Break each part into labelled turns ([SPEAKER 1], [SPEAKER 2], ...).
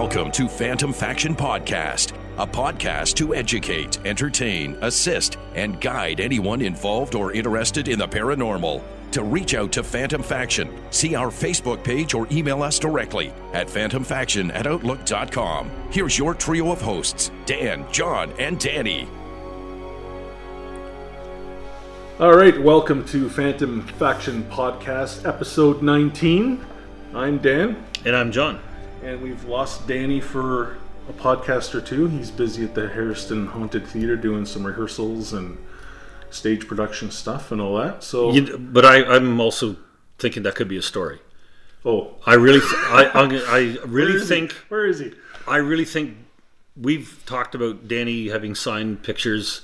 [SPEAKER 1] Welcome to Phantom Faction Podcast, a podcast to educate, entertain, assist, and guide anyone involved or interested in the paranormal. To reach out to Phantom Faction, see our Facebook page or email us directly at phantomfaction at outlook.com. Here's your trio of hosts Dan, John, and Danny.
[SPEAKER 2] All right, welcome to Phantom Faction Podcast, episode 19. I'm Dan,
[SPEAKER 3] And I'm John.
[SPEAKER 2] And we've lost Danny for a podcast or two. He's busy at the Harrison Haunted Theater doing some rehearsals and stage production stuff and all that. So,
[SPEAKER 3] You- but I, I'm also thinking that could be a story.
[SPEAKER 2] oh,
[SPEAKER 3] I really, th- I, I
[SPEAKER 2] where
[SPEAKER 3] really
[SPEAKER 2] he?
[SPEAKER 3] think,
[SPEAKER 2] Where is he?
[SPEAKER 3] I really think we've talked about Danny having signed pictures,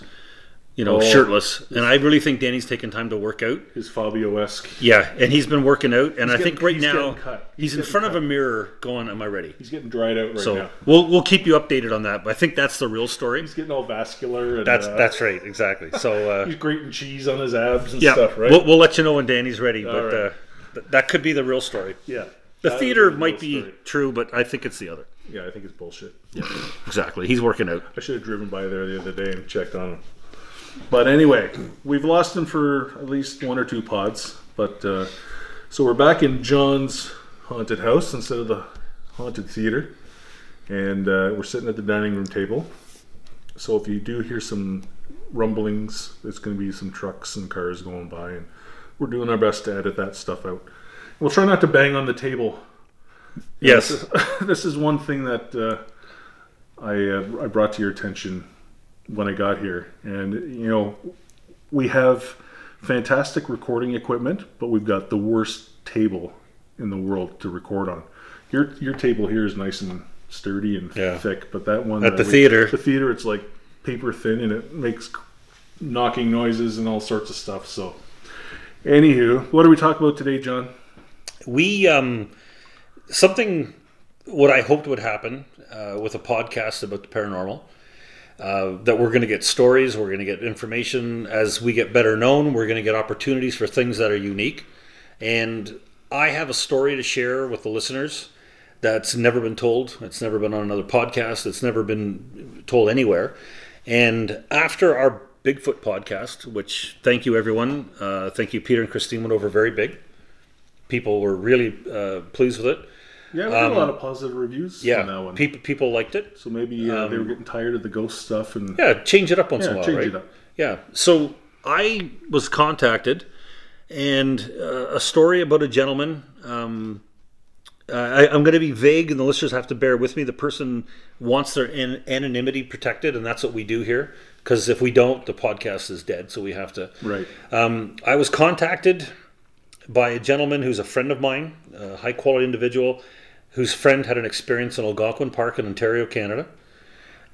[SPEAKER 3] you know,
[SPEAKER 2] Oh.
[SPEAKER 3] shirtless, and I really think Danny's taken time to work out.
[SPEAKER 2] His Fabio esque.
[SPEAKER 3] Yeah, and he's been working out, and I
[SPEAKER 2] getting-
[SPEAKER 3] think right
[SPEAKER 2] he's
[SPEAKER 3] now
[SPEAKER 2] cut.
[SPEAKER 3] he's,
[SPEAKER 2] He's
[SPEAKER 3] in front of a mirror, going, "Am I ready?"
[SPEAKER 2] He's getting dried out right
[SPEAKER 3] So
[SPEAKER 2] now.
[SPEAKER 3] we'll we'll keep you updated on that. But I think that's the real story.
[SPEAKER 2] He's getting all vascular. And,
[SPEAKER 3] That's
[SPEAKER 2] uh,
[SPEAKER 3] that's right, exactly. So uh,
[SPEAKER 2] He's grating cheese on his abs and
[SPEAKER 3] yeah,
[SPEAKER 2] stuff, right?
[SPEAKER 3] we'll, we'll let you know when Danny's ready. But
[SPEAKER 2] right.
[SPEAKER 3] uh, th- that could be the real story.
[SPEAKER 2] yeah.
[SPEAKER 3] The theater
[SPEAKER 2] a
[SPEAKER 3] might be
[SPEAKER 2] story.
[SPEAKER 3] true, but I think it's the other.
[SPEAKER 2] Yeah, I think it's bullshit.
[SPEAKER 3] Yeah, Exactly. He's working out.
[SPEAKER 2] I should have driven by there the other day and checked on him. But anyway, we've lost him for at least one or two pods. But uh, so we're back in John's haunted house instead of the haunted theater, and uh, we're sitting at the dining room table. So if you do hear some rumblings, there's going to be some trucks and cars going by, and we're doing our best to edit that stuff out. We'll try not to bang on the table
[SPEAKER 3] Yes.
[SPEAKER 2] this is one thing that uh, I uh, I brought to your attention when I got here, and you know we have fantastic recording equipment, but we've got the worst table in the world to record on. Your your table here is nice and sturdy and
[SPEAKER 3] Yeah.
[SPEAKER 2] thick, but that one
[SPEAKER 3] At
[SPEAKER 2] that
[SPEAKER 3] the theater-
[SPEAKER 2] the theater, it's like paper thin, and it makes knocking noises and all sorts of stuff. So, anywho, what do we talk about today, John?
[SPEAKER 3] We um something what I hoped would happen uh, with a podcast about the paranormal. Uh, that we're going to get stories, we're going to get information as we get better known. We're going to get opportunities for things that are unique. And I have a story to share with the listeners that's never been told. It's never been on another podcast. It's never been told anywhere. And after our Bigfoot podcast, which thank you everyone, uh, thank you Peter and Christine went over very big. People were really uh, pleased with it.
[SPEAKER 2] Yeah, we got a lot of positive reviews
[SPEAKER 3] Um, Yeah,
[SPEAKER 2] on that one.
[SPEAKER 3] people people liked it.
[SPEAKER 2] So maybe uh, they were getting tired of the ghost stuff, and
[SPEAKER 3] Yeah, change it up once
[SPEAKER 2] Yeah,
[SPEAKER 3] in a while,
[SPEAKER 2] change
[SPEAKER 3] right?
[SPEAKER 2] it up.
[SPEAKER 3] Yeah. So I was contacted, and uh, a story about a gentleman. Um, I, I'm going to be vague, and the listeners have to bear with me. The person wants their an- anonymity protected, and that's what we do here. Because if we don't, the podcast is dead. So we have to.
[SPEAKER 2] right.
[SPEAKER 3] Um, I was contacted by a gentleman who's a friend of mine, a high quality individual whose friend had an experience in Algonquin Park in Ontario, Canada.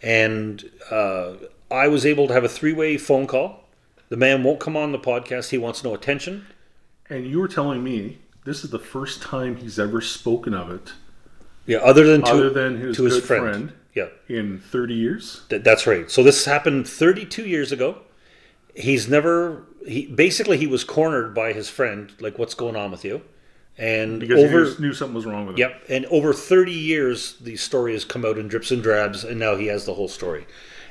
[SPEAKER 3] And uh, I was able to have a three way phone call. The man won't come on the podcast. He wants no attention.
[SPEAKER 2] And you were telling me this is the first time he's ever spoken of it,
[SPEAKER 3] Yeah, other than to,
[SPEAKER 2] other than his
[SPEAKER 3] to his friend.
[SPEAKER 2] friend.
[SPEAKER 3] Yeah,
[SPEAKER 2] in 30 years.
[SPEAKER 3] th- that's right. So this happened 32 years ago. He's never. He basically he was cornered by his friend. Like, what's going on with you? And
[SPEAKER 2] Because
[SPEAKER 3] over
[SPEAKER 2] he knew, something was wrong with him.
[SPEAKER 3] Yep, and over 30 years, the story has come out in drips and drabs, and now he has the whole story.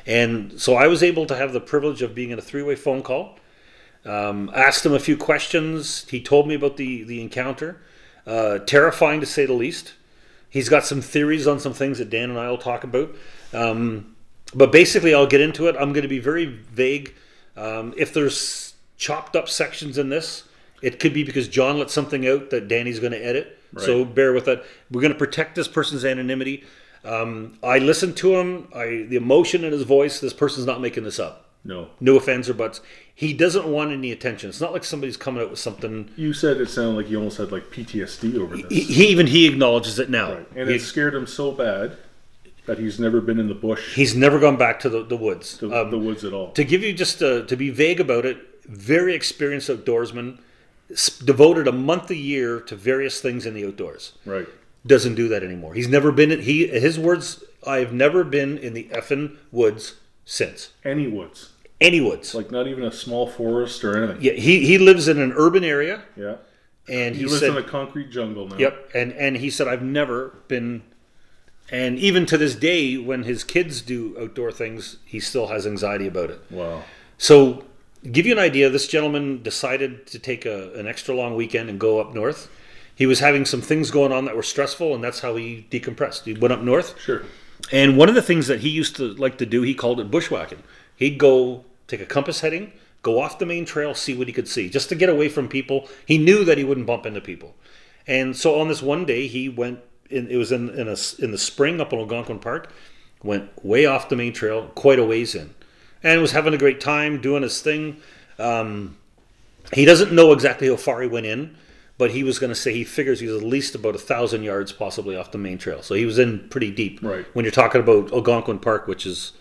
[SPEAKER 3] And so I was able to have the privilege of being in a three way phone call. Um, asked him a few questions. He told me about the, the encounter. Uh, terrifying to say the least. He's got some theories on some things that Dan and I will talk about. Um, but basically, I'll get into it. I'm going to be very vague. Um, if there's chopped up sections in this, it could be because John let something out that Danny's going to edit. So bear with that. We're going to protect this person's anonymity. Um, I listened to him. I the emotion in his voice. This person's not making this up.
[SPEAKER 2] No.
[SPEAKER 3] No offense or buts. He doesn't want any attention. It's not like somebody's coming out with something.
[SPEAKER 2] You said it sounded like he almost had like PTSD over this.
[SPEAKER 3] He, he even he acknowledges it now.
[SPEAKER 2] Right. And
[SPEAKER 3] He-
[SPEAKER 2] it scared him so bad that he's never been in the bush,
[SPEAKER 3] he's never gone back to the, the woods.
[SPEAKER 2] the,
[SPEAKER 3] Um,
[SPEAKER 2] the woods at all.
[SPEAKER 3] to give you just uh, to be vague about it, very experienced outdoorsman, devoted a month a year to various things in the outdoors.
[SPEAKER 2] right.
[SPEAKER 3] Doesn't do that anymore. He's never been in he his words. I've never been in the effing woods since
[SPEAKER 2] Any woods.
[SPEAKER 3] any woods.
[SPEAKER 2] Like not even a small forest or anything.
[SPEAKER 3] yeah, he he lives in an urban area,
[SPEAKER 2] Yeah.
[SPEAKER 3] and
[SPEAKER 2] He,
[SPEAKER 3] he,
[SPEAKER 2] lives
[SPEAKER 3] said,
[SPEAKER 2] in a concrete jungle now.
[SPEAKER 3] "Yep," and and he said, "I've never been And even to this day, when his kids do outdoor things, he still has anxiety about it.
[SPEAKER 2] Wow.
[SPEAKER 3] So, give you an idea, this gentleman decided to take a, an extra long weekend and go up north. He was having some things going on that were stressful, and that's how he decompressed. He went up north,
[SPEAKER 2] Sure.
[SPEAKER 3] and one of the things that he used to like to do, he called it bushwhacking. He'd go take a compass heading, go off the main trail, see what he could see, just to get away from people. He knew that he wouldn't bump into people. And so on this one day, he went. In, it was in in, a, in the spring up in Algonquin Park. Went way off the main trail, quite a ways in, and was having a great time doing his thing. Um, he doesn't know exactly how far he went in, but he was going to say he figures he was at least about a thousand yards, possibly off the main trail. So he was in pretty deep.
[SPEAKER 2] Right.
[SPEAKER 3] When you're talking about Algonquin Park, which is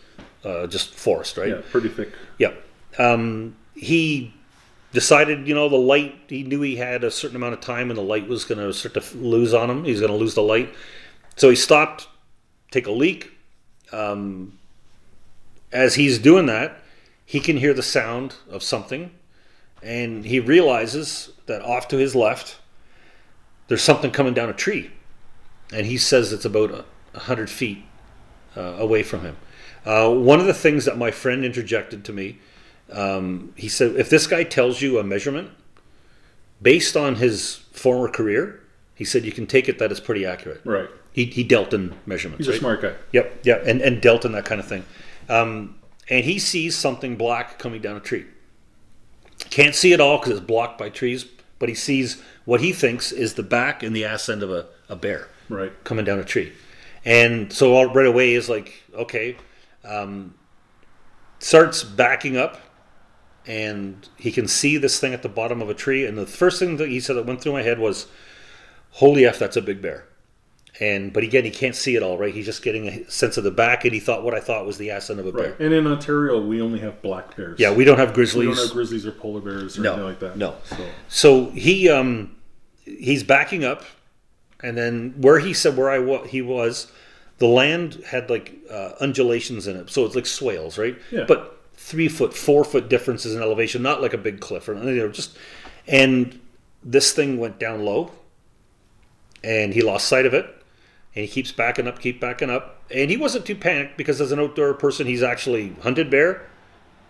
[SPEAKER 3] uh, just forest, right?
[SPEAKER 2] Yeah, pretty thick.
[SPEAKER 3] Yep. Um, he decided, you know, the light, he knew he had a certain amount of time and the light was going to start to lose on him. He's going to lose the light. So he stopped, take a leak. Um, as he's doing that, he can hear the sound of something and he realizes that off to his left, there's something coming down a tree. And he says it's about a 100 feet uh, away from him. Uh, one of the things that my friend interjected to me, um, he said, if this guy tells you a measurement based on his former career, he said you can take it that it's pretty accurate.
[SPEAKER 2] Right.
[SPEAKER 3] He, he dealt in measurements.
[SPEAKER 2] He's a smart guy.
[SPEAKER 3] Yep, yeah, and, and dealt in that kind of thing. Um, and he sees something black coming down a tree. Can't see it all because it's blocked by trees, but he sees what he thinks is the back and the ass end of a, a bear
[SPEAKER 2] Right.
[SPEAKER 3] coming down a tree. And so all right away is like, okay, um, starts backing up and he can see this thing at the bottom of a tree. And the first thing that he said that went through my head was, holy F, that's a big bear. And, but again, he can't see it all, right? He's just getting a sense of the back and he thought what I thought was the ass end of a bear.
[SPEAKER 2] Right. And in Ontario, we only have black bears.
[SPEAKER 3] Yeah, we don't have grizzlies we
[SPEAKER 2] don't have grizzlies or polar bears or
[SPEAKER 3] No,
[SPEAKER 2] anything like that.
[SPEAKER 3] no.
[SPEAKER 2] So,
[SPEAKER 3] So he um he's backing up, and then where he said where I wa- he was, the land had like uh, undulations in it, so it's like swales, right?
[SPEAKER 2] Yeah.
[SPEAKER 3] But three foot, four foot differences in elevation, not like a big cliff or anything. Just and this thing went down low, and he lost sight of it. And he keeps backing up, keep backing up, and he wasn't too panicked because as an outdoor person, he's actually hunted bear,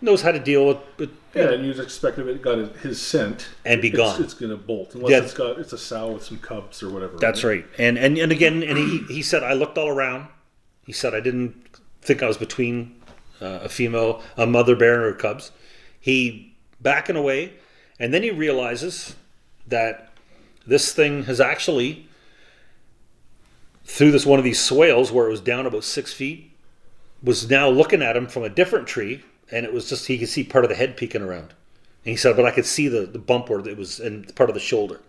[SPEAKER 3] knows how to deal with, with
[SPEAKER 2] yeah, and you'd expect if it got his scent
[SPEAKER 3] And be gone.
[SPEAKER 2] It's going to bolt unless
[SPEAKER 3] Yeah.
[SPEAKER 2] it's got it's a sow with some cubs or whatever.
[SPEAKER 3] That's right. And and, and again, and he, he said, I looked all around. He said, I didn't think I was between uh, a female, a mother bear and her cubs. He backing away, and then he realizes that this thing has actually, through this one of these swales where it was down about six feet, was now looking at him from a different tree, and it was just he could see part of the head peeking around. And he said, but I could see the, the bump where it was and part of the shoulder.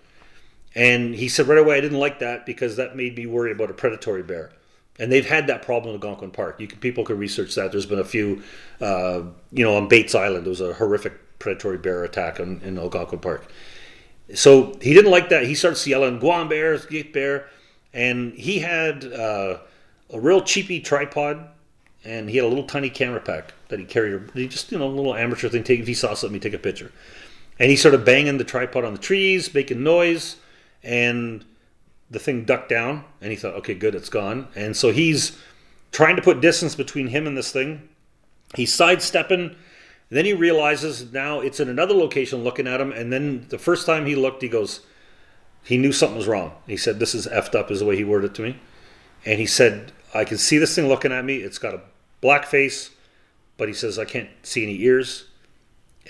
[SPEAKER 3] And he said right away, I didn't like that because that made me worry about a predatory bear. And they've had that problem in Algonquin Park. You can, people can research that. There's been a few, uh, you know, on Bates Island, there was a horrific predatory bear attack in, in Algonquin Park. So he didn't like that. He starts yelling, Guam bears, get bear. And he had uh, a real cheapy tripod and he had a little tiny camera pack that he carried. He just, you know, a little amateur thing. Take if he saw something, he'd take a picture. And he started banging the tripod on the trees, making noise, and the thing ducked down. And he thought, okay, good, it's gone. And so he's trying to put distance between him and this thing. He's sidestepping. Then he realizes now it's in another location looking at him. And then the first time he looked, he goes, he knew something was wrong. He said, This is effed up, is the way he worded it to me. And he said, I can see this thing looking at me. It's got a black face, but he says, I can't see any ears.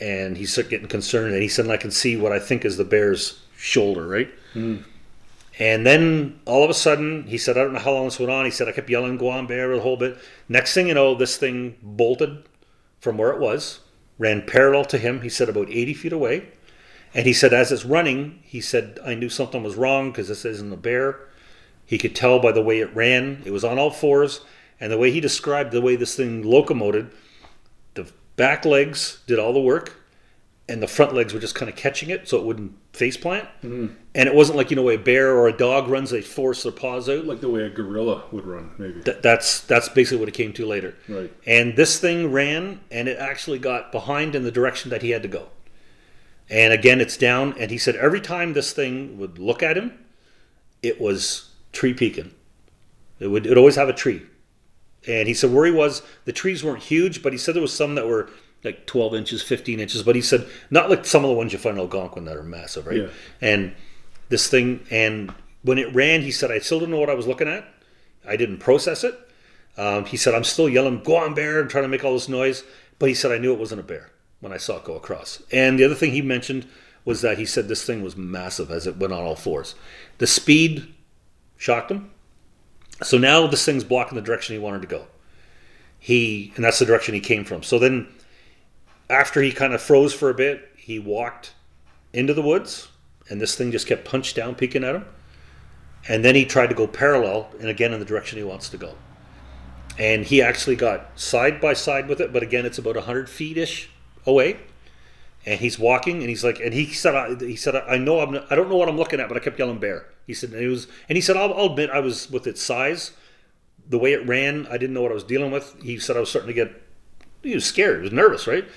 [SPEAKER 3] And he's getting concerned. And he said, I can see what I think is the bear's shoulder, right? Hmm. And then all of a sudden, he said, I don't know how long this went on. He said, I kept yelling, Guam bear, a whole bit. Next thing you know, this thing bolted from where it was, ran parallel to him. He said, about 80 feet away. And he said, as it's running, he said, I knew something was wrong because this isn't a bear. He could tell by the way it ran. It was on all fours. And the way he described the way this thing locomoted, the back legs did all the work, and the front legs were just kind of catching it so it wouldn't face plant. Mm-hmm. And it wasn't like, you know, a bear or a dog runs, they force their paws out.
[SPEAKER 2] like the way a gorilla would run, maybe.
[SPEAKER 3] Th- that's that's basically what it came to later.
[SPEAKER 2] Right.
[SPEAKER 3] And this thing ran, and it actually got behind in the direction that he had to go. And again, it's down. And he said every time this thing would look at him, it was tree peaking. It would it always have a tree. And he said where he was, the trees weren't huge, but he said there was some that were like 12 inches, 15 inches. But he said not like some of the ones you find in Algonquin that are massive, right?
[SPEAKER 2] Yeah.
[SPEAKER 3] And this thing, and when it ran, he said I still didn't know what I was looking at. I didn't process it. Um, he said I'm still yelling, "Go on, bear!" and trying to make all this noise. But he said I knew it wasn't a bear when I saw it go across. And the other thing he mentioned was that he said this thing was massive as it went on all fours. The speed shocked him. So now this thing's blocking the direction he wanted to go. He and that's the direction he came from. So then after he kind of froze for a bit, he walked into the woods and this thing just kept punched down, peeking at him. And then he tried to go parallel and again in the direction he wants to go. And he actually got side by side with it, but again, it's about 100 feet ish away. And he's walking, and he's like, and he said, I, he said, I know I'm, I don't know what I'm looking at, but I kept yelling bear. He said, and it was, and he said, I'll, I'll admit, I was with its size, the way it ran, I didn't know what I was dealing with. He said I was starting to get, he was scared, he was nervous, right?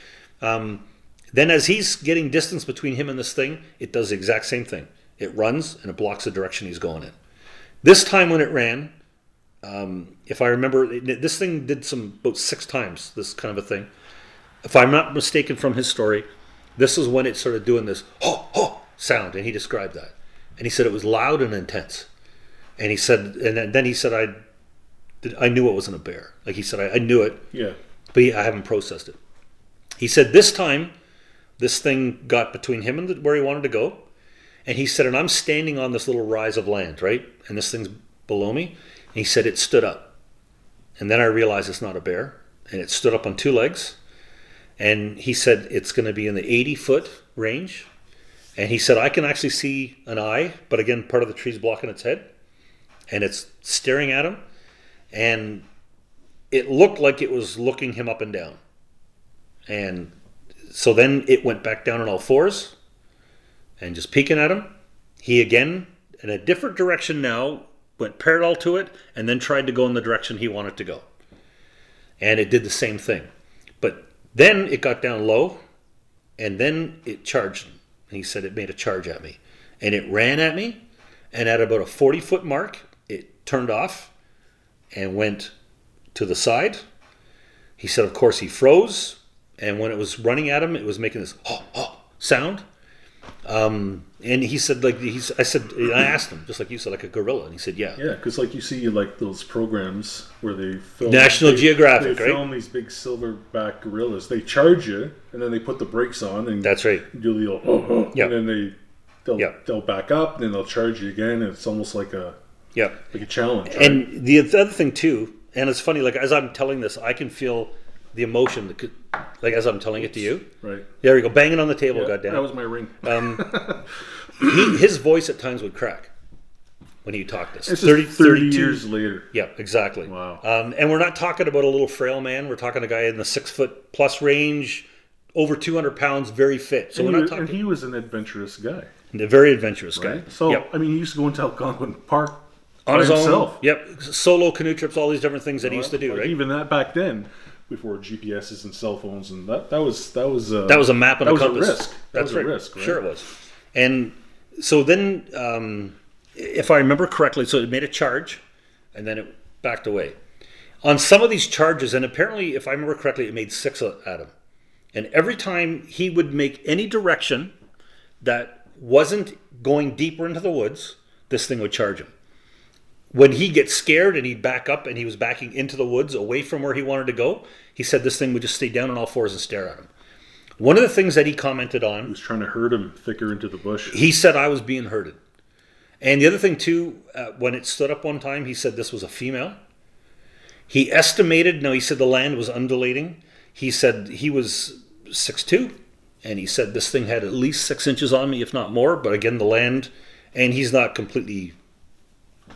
[SPEAKER 3] Um, then as he's getting distance between him and this thing, it does the exact same thing. It runs and it blocks the direction he's going in. This time when it ran, um, if I remember, this thing did some about six times this kind of a thing. If I'm not mistaken from his story, this is when it started doing this ho ho sound, and he described that, and he said it was loud and intense, and he said, and then- he said I, did- I knew it wasn't a bear. Like he said, I, I knew it,
[SPEAKER 2] Yeah.
[SPEAKER 3] but he, I haven't processed it. He said this time, this thing got between him and the, where he wanted to go, and he said, and I'm standing on this little rise of land, right, and this thing's below me. And he said it stood up, and then I realized it's not a bear, and it stood up on two legs, and he said it's going to be in the 80 foot range, and he said I can actually see an eye, but again, part of the tree's blocking its head, and it's staring at him, and it looked like it was looking him up and down. And so then it went back down on all fours and just peeking at him. He again, in a different direction now, went parallel to it and then tried to go in the direction he wanted to go. And it did the same thing. Then it got down low and then it charged. And he said it made a charge at me. And it ran at me. And at about a 40 foot mark, it turned off and went to the side. He said, of course, he froze, and when it was running at him, it was making this oh, oh sound. Um, and he said, like he's, I said, I asked him, just like you said, like a gorilla, and he said, yeah,
[SPEAKER 2] Yeah, because like you see like those programs where they film
[SPEAKER 3] National
[SPEAKER 2] they,
[SPEAKER 3] Geographic,
[SPEAKER 2] they
[SPEAKER 3] right?
[SPEAKER 2] film these big silverback gorillas. They charge you, and then they put the brakes on, and
[SPEAKER 3] that's right.
[SPEAKER 2] do the old, oh, oh,
[SPEAKER 3] Yeah.
[SPEAKER 2] and then they they'll
[SPEAKER 3] Yeah.
[SPEAKER 2] they'll back up, and then they'll charge you again. And it's almost like a
[SPEAKER 3] Yeah.
[SPEAKER 2] like a challenge. right?
[SPEAKER 3] And the other thing too, and it's funny, like as I'm telling this, I can feel the emotion, that could- like as I'm telling it to you.
[SPEAKER 2] right,
[SPEAKER 3] There we go, banging on the table,
[SPEAKER 2] yeah,
[SPEAKER 3] goddamn.
[SPEAKER 2] that was my ring.
[SPEAKER 3] Um, he, his voice at times would crack when he talked this.
[SPEAKER 2] It's just 30, years later.
[SPEAKER 3] Yeah, exactly.
[SPEAKER 2] Wow.
[SPEAKER 3] Um, and we're not talking about a little frail man. We're talking a guy in the six foot plus range, over 200 pounds, very fit. So
[SPEAKER 2] And
[SPEAKER 3] we're not talking
[SPEAKER 2] and he was an adventurous guy,
[SPEAKER 3] a very adventurous guy.
[SPEAKER 2] So
[SPEAKER 3] Yep.
[SPEAKER 2] I mean, he used to go into Algonquin Park
[SPEAKER 3] on his
[SPEAKER 2] himself.
[SPEAKER 3] own. Yep. Solo canoe trips, all these different things that he used to do, right?
[SPEAKER 2] Even that back then, before GPSs and cell phones, and that that was that was uh,
[SPEAKER 3] That was a map and
[SPEAKER 2] that
[SPEAKER 3] a
[SPEAKER 2] was a
[SPEAKER 3] compass.
[SPEAKER 2] risk. That
[SPEAKER 3] That's
[SPEAKER 2] was a
[SPEAKER 3] right.
[SPEAKER 2] risk, right?
[SPEAKER 3] Sure, it was. And so then, um, if I remember correctly, so it made a charge, and then it backed away. On some of these charges, and apparently, if I remember correctly, it made six at him. And every time he would make any direction that wasn't going deeper into the woods, this thing would charge him. When he gets scared and he'd back up and he was backing into the woods away from where he wanted to go, he said this thing would just stay down on all fours and stare at him. One of the things that he commented on He
[SPEAKER 2] was trying to herd him thicker into the bush.
[SPEAKER 3] he said I was being herded. And the other thing too, uh, when it stood up one time, he said this was a female. He estimated. Now he said the land was undulating. He said he was six two, and he said this thing had at least six inches on me, if not more. But again, the land, and he's not completely,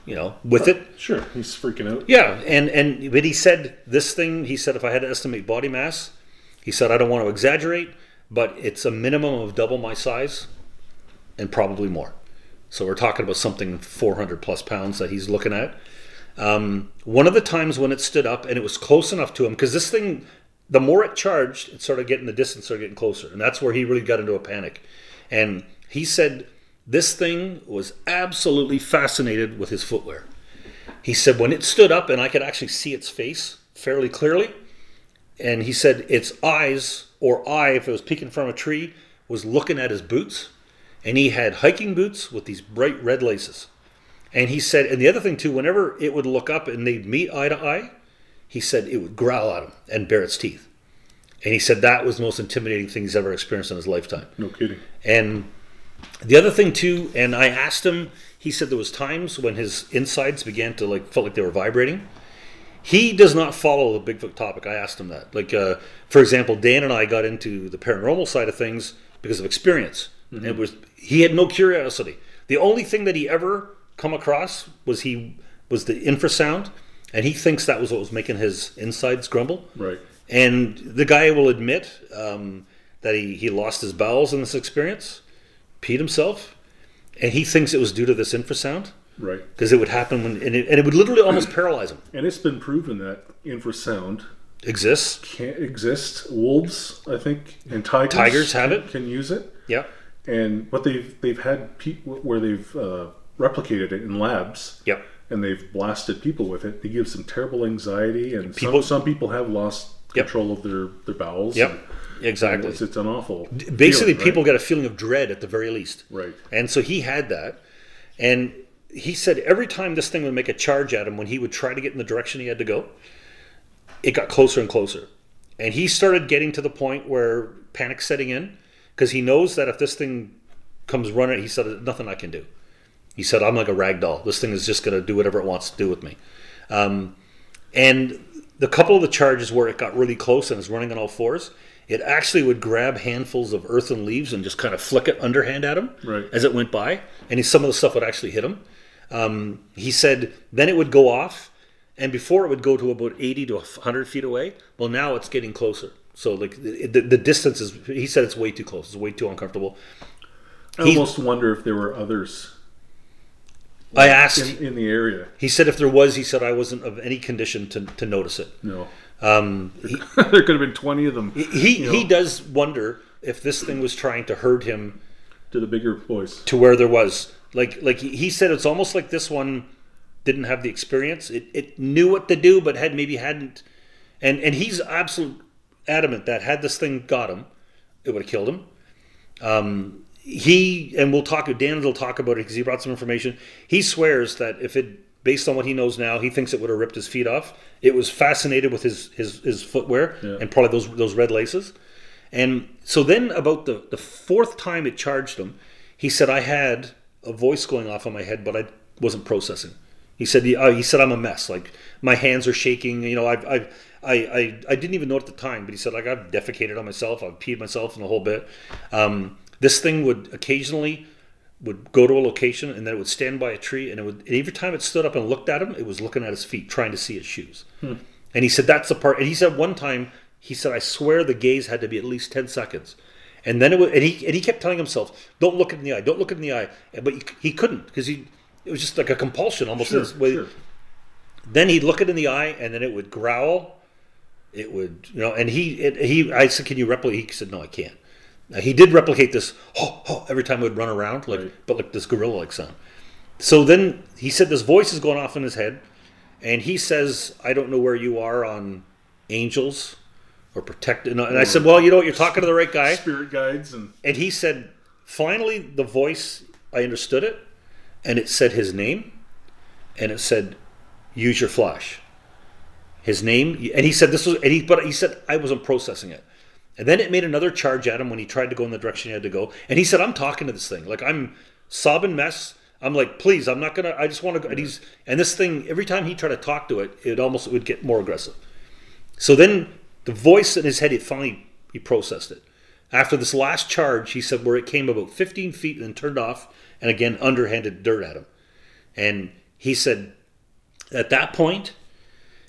[SPEAKER 3] you know, with it.
[SPEAKER 2] Sure, he's freaking out.
[SPEAKER 3] Yeah, and and but he said this thing. He said if I had to estimate body mass, he said I don't want to exaggerate, but it's a minimum of double my size, and probably more. So we're talking about something 400 plus pounds that he's looking at. Um, one of the times when it stood up and it was close enough to him, because this thing, the more it charged, it started getting the distance, started getting closer, and that's where he really got into a panic. And he said this thing was absolutely fascinated with his footwear. He said when it stood up and I could actually see its face fairly clearly, and he said its eyes or eye, if it was peeking from a tree, was looking at his boots, and he had hiking boots with these bright red laces. And he said, and the other thing too, whenever it would look up and they'd meet eye to eye, he said it would growl at him and bare its teeth. And he said that was the most intimidating thing he's ever experienced in his lifetime.
[SPEAKER 2] No kidding.
[SPEAKER 3] And the other thing too, and I asked him, he said there was times when his insides began to like felt like they were vibrating. He does not follow the Bigfoot topic. I asked him that. Like, uh, for example, Dan and I got into the paranormal side of things because of experience. And it was he had no curiosity. The only thing that he ever come across was he was the infrasound, and he thinks that was what was making his insides grumble.
[SPEAKER 2] Right.
[SPEAKER 3] And the guy will admit um, that he, he lost his bowels in this experience, peed himself, and he thinks it was due to this infrasound
[SPEAKER 2] Right.
[SPEAKER 3] because it would happen when and it, and it would literally almost paralyze him.
[SPEAKER 2] And it's been proven that infrasound
[SPEAKER 3] Exists.
[SPEAKER 2] can exist. Wolves, I think, and tigers.
[SPEAKER 3] Tigers have
[SPEAKER 2] can-
[SPEAKER 3] it.
[SPEAKER 2] Can use it.
[SPEAKER 3] Yeah.
[SPEAKER 2] And what they've they've had pe- where they've uh, replicated it in labs.
[SPEAKER 3] Yep.
[SPEAKER 2] And they've blasted people with it. It gives them terrible anxiety, and
[SPEAKER 3] People-
[SPEAKER 2] some, some people have lost
[SPEAKER 3] Yep.
[SPEAKER 2] control of their, their bowels.
[SPEAKER 3] Yep.
[SPEAKER 2] and
[SPEAKER 3] Exactly.
[SPEAKER 2] It's, it's an awful.
[SPEAKER 3] Basically,
[SPEAKER 2] feeling,
[SPEAKER 3] people
[SPEAKER 2] right?
[SPEAKER 3] get a feeling of dread at the very least.
[SPEAKER 2] Right.
[SPEAKER 3] And so he had that. And he said every time this thing would make a charge at him when he would try to get in the direction he had to go, it got closer and closer. And he started getting to the point where panic setting in because he knows that if this thing comes running, he said, nothing I can do. He said, I'm like a rag doll. This thing is just going to do whatever it wants to do with me. Um, and the couple of the charges where it got really close and is running on all fours, it actually would grab handfuls of earth and leaves and just kind of flick it underhand at him
[SPEAKER 2] Right.
[SPEAKER 3] as it went by. And he, some of the stuff would actually hit him. Um, he said then it would go off, and before it would go to about 80 to 100 feet away. Well, now it's getting closer. So like the, the, the distance is, he said it's way too close. It's way too uncomfortable.
[SPEAKER 2] I almost wonder if there were others
[SPEAKER 3] I asked.
[SPEAKER 2] in, in the area.
[SPEAKER 3] He said if there was, he said I wasn't of any condition to, to notice it.
[SPEAKER 2] No.
[SPEAKER 3] Um, he,
[SPEAKER 2] there could have been 20 of them
[SPEAKER 3] he,
[SPEAKER 2] you know,
[SPEAKER 3] he does wonder if this thing was trying to herd him
[SPEAKER 2] to the bigger boys.
[SPEAKER 3] to where there was like like he, he said it's almost like this one didn't have the experience. It, it knew what to do, but had maybe hadn't. And and he's absolute adamant that had this thing got him, it would have killed him. Um, he and we'll talk. Dan will talk about it because he brought some information. He swears that if it, based on what he knows now, he thinks it would have ripped his feet off. It was fascinated with his his, his footwear
[SPEAKER 2] Yeah.
[SPEAKER 3] and probably those those red laces. And so then, about the the fourth time it charged him, he said, "I had a voice going off in my head, but I wasn't processing." He said, he, uh, "He said I'm a mess. Like my hands are shaking. You know, I've, I've I, I I didn't even know at the time, but he said like I've defecated on myself, I've peed myself, and the whole bit. Um, this thing would occasionally would go to a location, and then it would stand by a tree, and it would. And every time it stood up and looked at him, it was looking at his feet, trying to see his shoes. Hmm. And he said that's the part. And he said one time, he said I swear the gaze had to be at least ten seconds. And then it was, and he and he kept telling himself, "Don't look it in the eye, don't look it in the eye." But he, he couldn't because he, it was just like a compulsion almost.
[SPEAKER 2] Sure, sure.
[SPEAKER 3] Then he'd look it in the eye, and then it would growl. It would, you know, and he, it, he, I said, "Can you replicate?" He said, "No, I can't." Now, he did replicate this oh, oh, every time it would run around, like,
[SPEAKER 2] Right.
[SPEAKER 3] but like this gorilla-like sound. So then he said this voice is going off in his head, and he says, "I don't know where you are on angels or protect." And I and I said, "Well, you know what? You're talking to the right guy."
[SPEAKER 2] Spirit guides and
[SPEAKER 3] And he said, finally, the voice, I understood it, and it said his name, and it said, use your flash. His name, and he said this was, and he, but he said I wasn't processing it. And then it made another charge at him when he tried to go in the direction he had to go. And he said, I'm talking to this thing. Like, I'm sobbing mess. I'm like, please, I'm not going to, I just want to go. And he's, and this thing, every time he tried to talk to it, it almost would get more aggressive. So then the voice in his head, it finally, he processed it. After this last charge, he said where it came about 15 feet and then turned off and again underhanded dirt at him. And he said, at that point,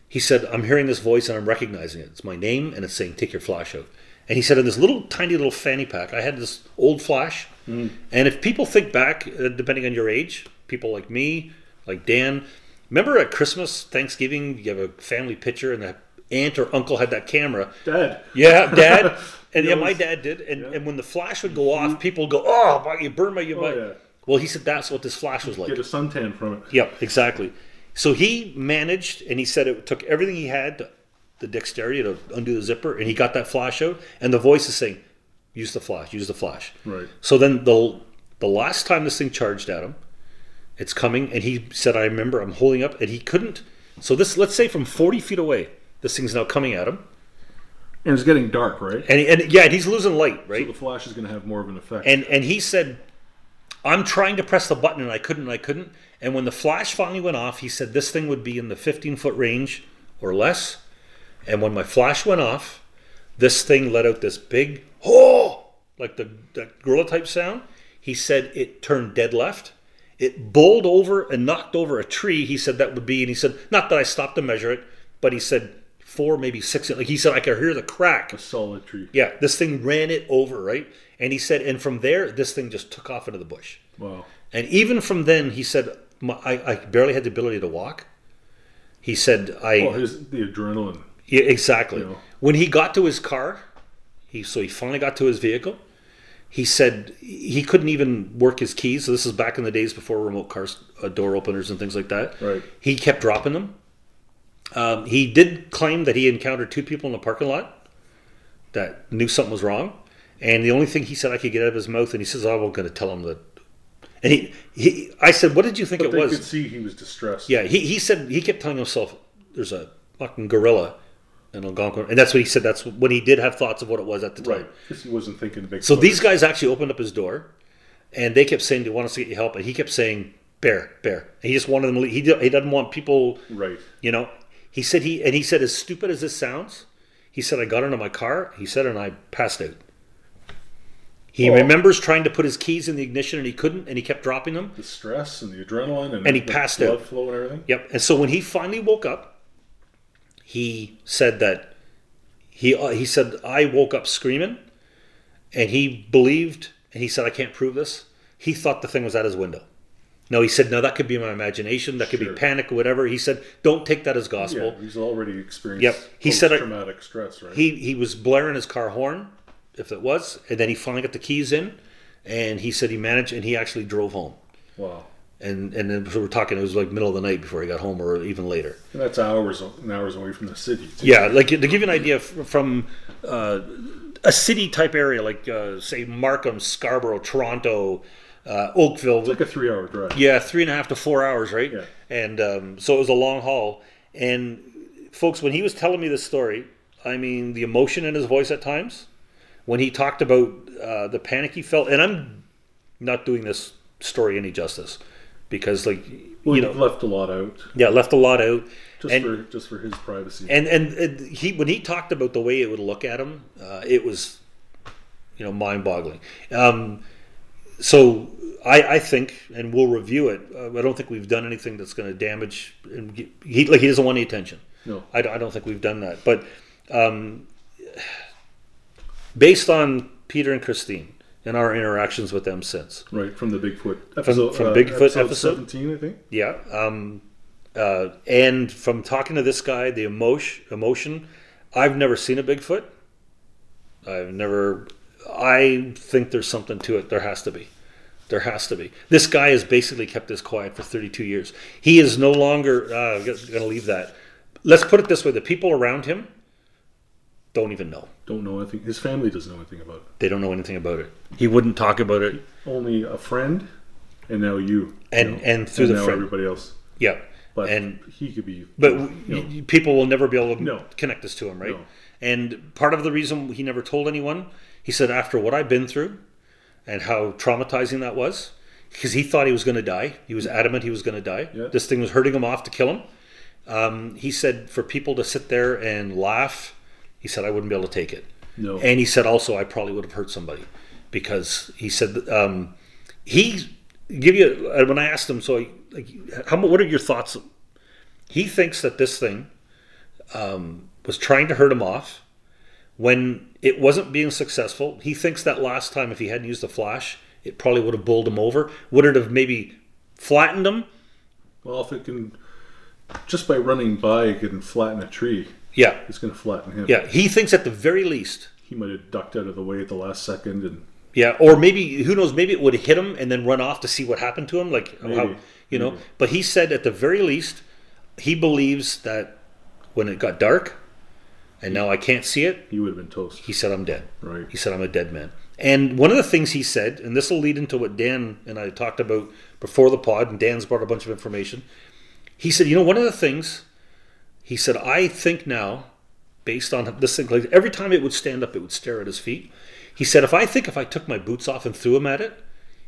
[SPEAKER 3] he said, I'm hearing this voice and I'm recognizing it. It's my name and it's saying, take your flash out. And he said, in this little tiny little fanny pack, I had this old flash. And if people think back, uh, depending on your age, people like me, like Dan, remember at Christmas, Thanksgiving, you have a family picture and that aunt or uncle had that camera.
[SPEAKER 2] dad.
[SPEAKER 3] Yeah, dad. And yeah,
[SPEAKER 2] Yeah,
[SPEAKER 3] my dad did. And, and when the flash would go off, people would go, "Oh, my, you burned my." You
[SPEAKER 2] Oh,
[SPEAKER 3] my.
[SPEAKER 2] yeah.
[SPEAKER 3] Well, he said that's what this flash was like.
[SPEAKER 2] Get a suntan from it.
[SPEAKER 3] Yep, exactly. So he managed, and he said it took everything he had, to, the dexterity to undo the zipper, and he got that flash out. And the voice is saying, "Use the flash, use the flash."
[SPEAKER 2] Right.
[SPEAKER 3] So then the the last time this thing charged at him, it's coming, and he said, "I remember, I'm holding up," and he couldn't. So this, let's say, from 40 feet away, this thing's now coming at him,
[SPEAKER 2] And it's getting dark, right?
[SPEAKER 3] and, he, and yeah, and he's losing light, right?
[SPEAKER 2] So the flash is going to have more of an effect.
[SPEAKER 3] And and he said, I'm trying to press the button and I couldn't, and I couldn't. And when the flash finally went off, he said this thing would be in the 15 foot range or less. And when my flash went off, this thing let out this big oh, like the, the gorilla type sound. He said it turned dead left. It bowled over and knocked over a tree. He said that would be, and he said not that I stopped to measure it, but he said four, maybe six. Like he said, I could hear the crack.
[SPEAKER 2] a solid tree.
[SPEAKER 3] Yeah, this thing ran it over, right? And he said, and from there, this thing just took off into the bush.
[SPEAKER 2] Wow.
[SPEAKER 3] And even from then, he said, my, I, I barely had the ability to walk. He said, I
[SPEAKER 2] Well, his the adrenaline.
[SPEAKER 3] Yeah, exactly.
[SPEAKER 2] You know.
[SPEAKER 3] When he got to his car, he so he finally got to his vehicle. He said he couldn't even work his keys. So this is back in the days before remote cars, uh, door openers and things like that.
[SPEAKER 2] Right.
[SPEAKER 3] He kept dropping them. Um, he did claim that he encountered two people in the parking lot that knew something was wrong, and the only thing he said I could get out of his mouth, and he says, "I wasn't going to tell him that." And he, he, I said, "What did you think
[SPEAKER 2] But
[SPEAKER 3] it
[SPEAKER 2] they
[SPEAKER 3] was?"
[SPEAKER 2] could see he was distressed.
[SPEAKER 3] Yeah, he, he said he kept telling himself there's a fucking gorilla in Algonquin, and that's what he said. That's when he did have thoughts of what it was at the time.
[SPEAKER 2] Right. He wasn't thinking big.
[SPEAKER 3] So these guys actually opened up his door, and they kept saying, "Do you want us to get you help?" And he kept saying, "Bear, bear." And he just wanted them. To leave. He did, he doesn't want people.
[SPEAKER 2] Right.
[SPEAKER 3] You know, he said he and he said as stupid as this sounds, he said I got into my car. He said and I passed out. He
[SPEAKER 2] Oh.
[SPEAKER 3] remembers trying to put his keys in the ignition and he couldn't, and he kept dropping them.
[SPEAKER 2] The stress and the adrenaline and,
[SPEAKER 3] And he
[SPEAKER 2] the
[SPEAKER 3] passed
[SPEAKER 2] blood
[SPEAKER 3] out.
[SPEAKER 2] flow and everything.
[SPEAKER 3] Yep. And so when he finally woke up, he said that he uh, he said I woke up screaming, and he believed, and he said I can't prove this. He thought the thing was at his window. No, he said no. That could be my imagination. That could
[SPEAKER 2] Sure.
[SPEAKER 3] be panic or whatever. He said don't take that as gospel.
[SPEAKER 2] Yeah, he's already experienced.
[SPEAKER 3] Yep. He said
[SPEAKER 2] traumatic stress, right?
[SPEAKER 3] He he was blaring his car horn, if it was, and then he finally got the keys in, and he said he managed, and he actually drove home.
[SPEAKER 2] wow.
[SPEAKER 3] And and then so we're talking, it was like middle of the night before he got home, or even later.
[SPEAKER 2] And that's hours and hours away from the city. too.
[SPEAKER 3] Yeah, like to give you an idea from uh, a city type area, like uh, say Markham, Scarborough, Toronto, uh, Oakville.
[SPEAKER 2] It's like a three-hour drive.
[SPEAKER 3] yeah, three and a half to four hours, right?
[SPEAKER 2] Yeah.
[SPEAKER 3] And um, so it was a long haul. And folks, when he was telling me this story, I mean, the emotion in his voice at times, when he talked about uh, the panic he felt, and I'm not doing this story any justice because, like,
[SPEAKER 2] Well,
[SPEAKER 3] you know,
[SPEAKER 2] left a lot out
[SPEAKER 3] yeah, left a lot out.
[SPEAKER 2] just
[SPEAKER 3] And-
[SPEAKER 2] for just for his privacy.
[SPEAKER 3] and and he when he talked about the way it would look at him, uh, it was, you know, mind-boggling. Um, so I, I think, and we'll review it. Uh, I don't think we've done anything that's going to damage. And get- he like he doesn't want any attention.
[SPEAKER 2] no.
[SPEAKER 3] I, don't- I don't think we've done that. But um, based on Peter and Christine and our interactions with them since,
[SPEAKER 2] Right from the Bigfoot episode.
[SPEAKER 3] from
[SPEAKER 2] uh,
[SPEAKER 3] Bigfoot episode?
[SPEAKER 2] seventeen, I think.
[SPEAKER 3] Yeah. Um, uh, and from talking to this guy, the emotion, emotion, I've never seen a Bigfoot. I've never. I think there's something to it. There has to be. There has to be. This guy has basically kept this quiet for 32 years. He is no longer. Uh, going to leave that. Let's put it this way: the people around him don't even know.
[SPEAKER 2] Don't know anything. His family doesn't know anything about it.
[SPEAKER 3] They don't know anything about it. He wouldn't talk about it.
[SPEAKER 2] Only a friend, and now you.
[SPEAKER 3] And-
[SPEAKER 2] you know,
[SPEAKER 3] and through the
[SPEAKER 2] now
[SPEAKER 3] friend.
[SPEAKER 2] everybody else.
[SPEAKER 3] Yeah.
[SPEAKER 2] But
[SPEAKER 3] and
[SPEAKER 2] he could be.
[SPEAKER 3] But
[SPEAKER 2] you know,
[SPEAKER 3] people will never be able to
[SPEAKER 2] No.
[SPEAKER 3] connect this to him, right?
[SPEAKER 2] No.
[SPEAKER 3] And part of the reason he never told anyone, he said, after what I've been through and how traumatizing that was, because he thought he was going to die. He was adamant he was going to die.
[SPEAKER 2] Yeah.
[SPEAKER 3] This thing was hurting him off to kill him. Um, he said, for people to sit there and laugh, he said, I wouldn't be able to take it.
[SPEAKER 2] No.
[SPEAKER 3] And he said also, I probably would have hurt somebody because he said, um, he give you, uh, when I asked him, so like, how, what are your thoughts? He thinks that this thing um, was trying to hurt him off. When it wasn't being successful, he thinks that last time, if he hadn't used the flash, it probably would have bowled him over. Would it have maybe flattened him?
[SPEAKER 2] well, if it can, just by running by, it can flatten a tree.
[SPEAKER 3] Yeah,
[SPEAKER 2] It's going to flatten him.
[SPEAKER 3] yeah. He thinks at the very least,
[SPEAKER 2] He might have ducked out of the way at the last second, and
[SPEAKER 3] yeah, or maybe who knows? Maybe it would hit him and then run off to see what happened to him, like how you know.
[SPEAKER 2] Maybe.
[SPEAKER 3] But he said at the very least, he believes that when it got dark, and now I can't see it,
[SPEAKER 2] He would have been toast.
[SPEAKER 3] he said I'm dead.
[SPEAKER 2] Right.
[SPEAKER 3] He said I'm a dead man. And one of the things he said, and this will lead into what Dan and I talked about before the pod, and Dan's brought a bunch of information. He said, you know, one of the things he said, I think now, based on this thing, like every time it would stand up, it would stare at his feet. He said, if I think if I took my boots off and threw them at it,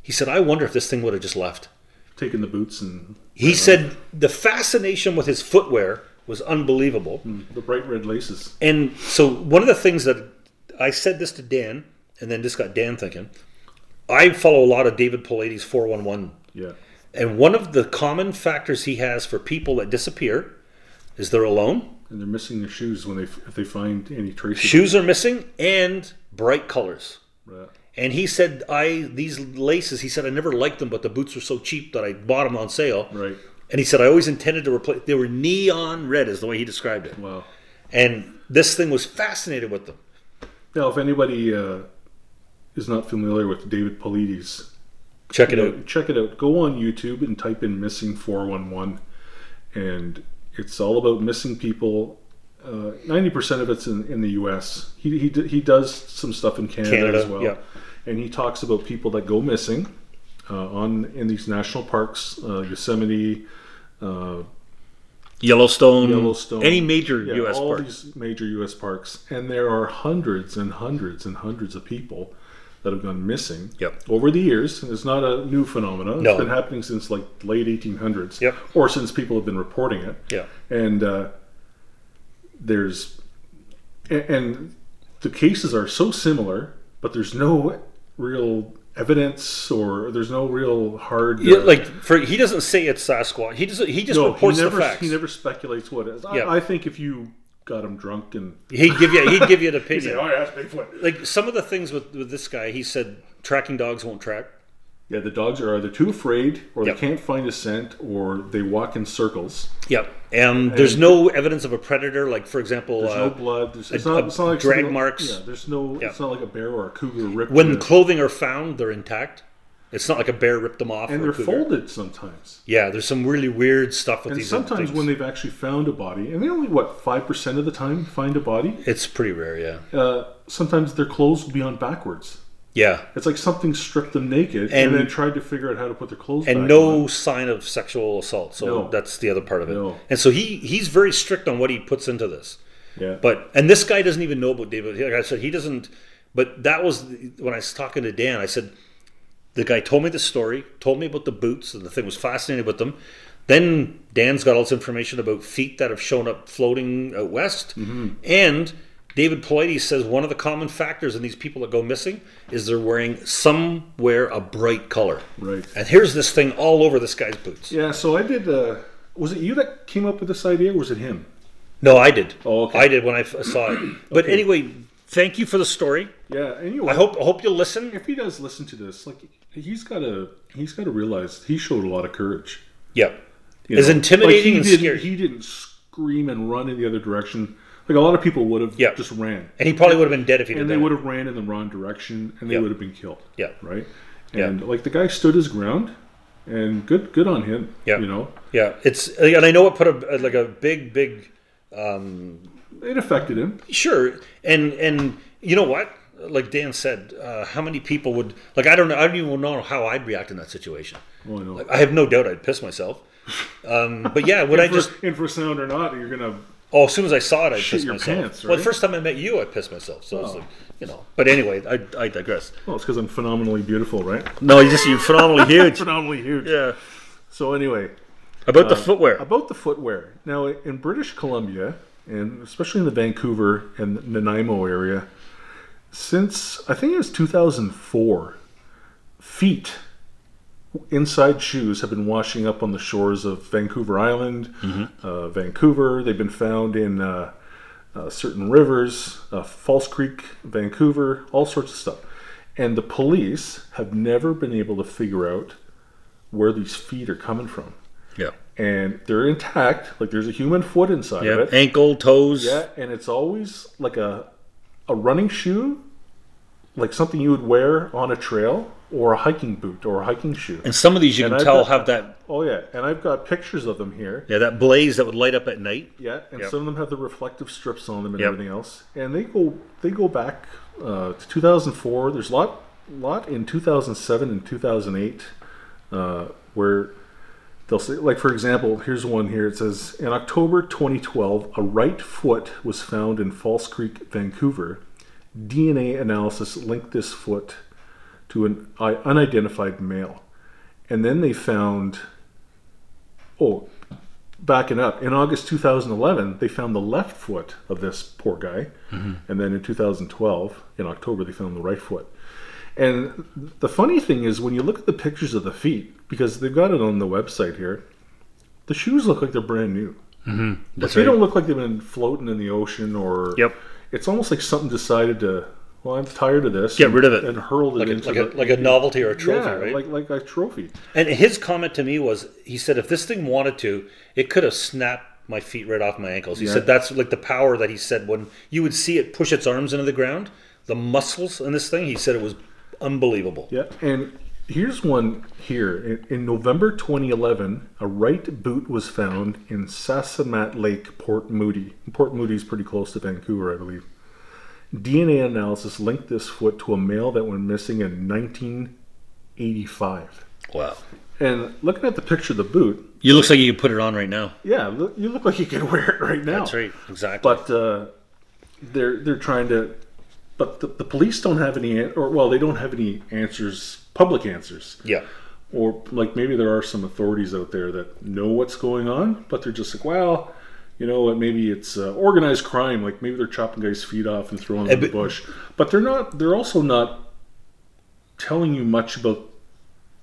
[SPEAKER 3] he said, I wonder if this thing would have just left.
[SPEAKER 2] Taking the boots and
[SPEAKER 3] He said the fascination with his footwear was unbelievable.
[SPEAKER 2] Hmm, the bright red laces.
[SPEAKER 3] And so one of the things that I said this to Dan, and then this got Dan thinking. I follow a lot of David Paulides' 411,
[SPEAKER 2] Yeah.
[SPEAKER 3] and one of the common factors he has for people that disappear is they're alone,
[SPEAKER 2] And they're missing their shoes when they if they find any traces.
[SPEAKER 3] shoes are missing, and bright colors.
[SPEAKER 2] Right.
[SPEAKER 3] And he said, "I these laces." He said, "I never liked them, but the boots were so cheap that I bought them on sale."
[SPEAKER 2] Right.
[SPEAKER 3] And he said, "I always intended to replace." They were neon red, is the way he described it.
[SPEAKER 2] Wow.
[SPEAKER 3] And this thing was fascinated with them.
[SPEAKER 2] Now, if anybody uh, is not familiar with David Paulides,
[SPEAKER 3] Check it
[SPEAKER 2] you
[SPEAKER 3] out.
[SPEAKER 2] check it out. Go on YouTube and type in "missing 411," and it's all about missing people. Uh, Ninety percent of it's in, in the U.S. He, he he does some stuff in Canada,
[SPEAKER 3] Canada,
[SPEAKER 2] as well,
[SPEAKER 3] yeah.
[SPEAKER 2] and he talks about people that go missing uh, on in these national parks, uh, Yosemite, uh,
[SPEAKER 3] Yellowstone,
[SPEAKER 2] Yellowstone,
[SPEAKER 3] any major
[SPEAKER 2] yeah,
[SPEAKER 3] U.S.
[SPEAKER 2] all
[SPEAKER 3] park.
[SPEAKER 2] these major U.S. parks, and there are hundreds and hundreds and hundreds of people that have gone missing
[SPEAKER 3] Yep.
[SPEAKER 2] over the years. And it's not a new phenomenon.
[SPEAKER 3] No.
[SPEAKER 2] It's been happening since like late 1800s,
[SPEAKER 3] Yep.
[SPEAKER 2] or since people have been reporting it.
[SPEAKER 3] Yeah.
[SPEAKER 2] And uh, there's and, the cases are so similar, but there's no real evidence or there's no real hard.
[SPEAKER 3] Yeah,
[SPEAKER 2] uh,
[SPEAKER 3] like for he doesn't say it's Sasquatch. He just he just
[SPEAKER 2] no, he
[SPEAKER 3] reports
[SPEAKER 2] never,
[SPEAKER 3] the facts.
[SPEAKER 2] He never speculates what it is.
[SPEAKER 3] Yeah.
[SPEAKER 2] I, I think if you got him drunk and
[SPEAKER 3] He'd give you he'd give you an
[SPEAKER 2] He'd
[SPEAKER 3] opinion.
[SPEAKER 2] say, "Oh yeah, it's Bigfoot."
[SPEAKER 3] Like some of the things with, with this guy, he said tracking dogs won't track.
[SPEAKER 2] Yeah, the dogs are either too afraid, or
[SPEAKER 3] Yep.
[SPEAKER 2] they can't find a scent, or they walk in circles.
[SPEAKER 3] Yep. And there's no evidence of a predator. Like for example,
[SPEAKER 2] There's
[SPEAKER 3] uh,
[SPEAKER 2] no blood. There's, it's,
[SPEAKER 3] a-
[SPEAKER 2] not, it's not like
[SPEAKER 3] drag marks.
[SPEAKER 2] Yeah, there's no.
[SPEAKER 3] Yeah.
[SPEAKER 2] It's not like a bear or a cougar ripped.
[SPEAKER 3] when clothing are found, they're intact. It's not like a bear ripped them off.
[SPEAKER 2] and they're folded sometimes.
[SPEAKER 3] Yeah, there's some really weird stuff with
[SPEAKER 2] And
[SPEAKER 3] these.
[SPEAKER 2] sometimes when they've actually found a body, and they only what five percent of the time find a body.
[SPEAKER 3] it's pretty rare. Yeah.
[SPEAKER 2] Uh, sometimes their clothes will be on backwards.
[SPEAKER 3] Yeah.
[SPEAKER 2] It's like something stripped them naked and,
[SPEAKER 3] And-
[SPEAKER 2] then tried to figure out how to put their clothes
[SPEAKER 3] and no
[SPEAKER 2] on.
[SPEAKER 3] sign of sexual assault. So
[SPEAKER 2] No.
[SPEAKER 3] that's the other part of it.
[SPEAKER 2] No.
[SPEAKER 3] And so he he's very strict on what he puts into this.
[SPEAKER 2] Yeah,
[SPEAKER 3] But and this guy doesn't even know about David. Like I said, he doesn't. But that was when I was talking to Dan. I said the guy told me the story, told me about the boots, and the thing was fascinated with them. Then Dan's got all this information about feet that have shown up floating out west, and David Paulides says one of the common factors in these people that go missing is they're wearing somewhere a bright color.
[SPEAKER 2] right.
[SPEAKER 3] And here's this thing all over this guy's boots.
[SPEAKER 2] Yeah, so I did. Uh, was it you that came up with this idea, or was it him?
[SPEAKER 3] No, I did.
[SPEAKER 2] Oh, okay.
[SPEAKER 3] I did when I saw it. But anyway, thank you for the story.
[SPEAKER 2] Yeah, you.
[SPEAKER 3] I hope I hope you'll listen.
[SPEAKER 2] if he does listen to this, like he's got to he's got to realize he showed a lot of courage.
[SPEAKER 3] Yeah.
[SPEAKER 2] you
[SPEAKER 3] As
[SPEAKER 2] know?
[SPEAKER 3] intimidating
[SPEAKER 2] he
[SPEAKER 3] and
[SPEAKER 2] didn't,
[SPEAKER 3] scary.
[SPEAKER 2] He didn't scream and run in the other direction. Like a lot of people would have
[SPEAKER 3] Yeah.
[SPEAKER 2] just ran,
[SPEAKER 3] And he probably would have been dead if he did
[SPEAKER 2] and they would have ran in the wrong direction, and they
[SPEAKER 3] Yeah.
[SPEAKER 2] would have been killed.
[SPEAKER 3] Yeah.
[SPEAKER 2] right.
[SPEAKER 3] Yeah.
[SPEAKER 2] And like the guy stood his ground, and good good on him.
[SPEAKER 3] Yeah.
[SPEAKER 2] you know,
[SPEAKER 3] Yeah, it's and I know it put a like a big big um,
[SPEAKER 2] it affected him.
[SPEAKER 3] sure and and you know what like Dan said uh, how many people would like I don't know I don't even know how I'd react in that situation
[SPEAKER 2] Oh, I know.
[SPEAKER 3] like I have no doubt I'd piss myself um, but yeah would I
[SPEAKER 2] For-
[SPEAKER 3] just
[SPEAKER 2] infrasound or not, you're gonna.
[SPEAKER 3] oh as soon as I saw it I
[SPEAKER 2] pissed
[SPEAKER 3] myself
[SPEAKER 2] pants,
[SPEAKER 3] well the first time I met you I pissed myself so it's
[SPEAKER 2] Oh.
[SPEAKER 3] like you know but anyway I, I digress
[SPEAKER 2] Well, it's because I'm phenomenally beautiful, right?
[SPEAKER 3] no you just you're phenomenally huge
[SPEAKER 2] phenomenally huge.
[SPEAKER 3] yeah
[SPEAKER 2] So anyway,
[SPEAKER 3] about the footwear
[SPEAKER 2] About the footwear. Now, in British Columbia, and especially in the Vancouver and Nanaimo area, since I think it was 2004, feet inside shoes have been washing up on the shores of Vancouver Island, uh, Vancouver. They've been found in uh, uh, certain rivers, uh, False Creek, Vancouver, all sorts of stuff. And the police have never been able to figure out where these feet are coming from
[SPEAKER 3] yeah
[SPEAKER 2] and they're intact. Like there's a human foot inside
[SPEAKER 3] yeah
[SPEAKER 2] of it.
[SPEAKER 3] ankle toes
[SPEAKER 2] Yeah, and it's always like a a running shoe, like something you would wear on a trail. or a hiking boot or a hiking shoe.
[SPEAKER 3] And some of these you
[SPEAKER 2] And
[SPEAKER 3] can
[SPEAKER 2] I've
[SPEAKER 3] tell
[SPEAKER 2] got-
[SPEAKER 3] have that
[SPEAKER 2] Oh yeah, and I've got pictures of them here.
[SPEAKER 3] yeah that blaze that would light up at night.
[SPEAKER 2] Yeah, and
[SPEAKER 3] Yep.
[SPEAKER 2] some of them have the reflective strips on them and
[SPEAKER 3] Yep.
[SPEAKER 2] everything else. And they go they go back uh, to 2004. There's a lot lot in 2007 and 2008 uh, where they'll say like for example, here's one here. It says in October 2012, a right foot was found in False Creek, Vancouver. DNA analysis linked this foot to an unidentified male. And then they found oh backing up in august 2011 they found the left foot of this poor guy mm-hmm. and then in 2012 in october they found the right foot and the funny thing is when you look at the pictures of the feet because they've got it on the website here the shoes look like they're brand new mm-hmm.
[SPEAKER 3] That's
[SPEAKER 2] they
[SPEAKER 3] right.
[SPEAKER 2] don't look like they've been floating in the ocean or
[SPEAKER 3] Yep.
[SPEAKER 2] it's almost like something decided to well i'm tired of this
[SPEAKER 3] Get rid of it.
[SPEAKER 2] and hurled it
[SPEAKER 3] Like a,
[SPEAKER 2] into
[SPEAKER 3] like,
[SPEAKER 2] the,
[SPEAKER 3] a, like a novelty or a trophy,
[SPEAKER 2] yeah,
[SPEAKER 3] right?
[SPEAKER 2] like like a trophy
[SPEAKER 3] and his comment to me was, he said, if this thing wanted to, it could have snapped my feet right off my ankles. He
[SPEAKER 2] Yeah.
[SPEAKER 3] said that's like the power that he said when you would see it push its arms into the ground, the muscles in this thing. He said it was unbelievable.
[SPEAKER 2] Yeah, and here's one here. In, in November 2011, a right boot was found in Sassamat Lake, Port Moody. Port Moody's pretty close to Vancouver, I believe. DNA analysis linked this foot to a male that went missing in 1985.
[SPEAKER 3] Wow.
[SPEAKER 2] And looking at the picture of the boot,
[SPEAKER 3] You looks like you could put it on right now.
[SPEAKER 2] yeah, you look like you could wear it right now.
[SPEAKER 3] That's right. Exactly.
[SPEAKER 2] But uh, they're they're trying to, but the, the police don't have any, or well, they don't have any answers, public answers.
[SPEAKER 3] yeah.
[SPEAKER 2] or like maybe there are some authorities out there that know what's going on, but they're just like, well, you know what? Maybe it's uh, organized crime. Like maybe they're chopping guys' feet off and throwing them in the bush. But they're not. They're also not telling you much about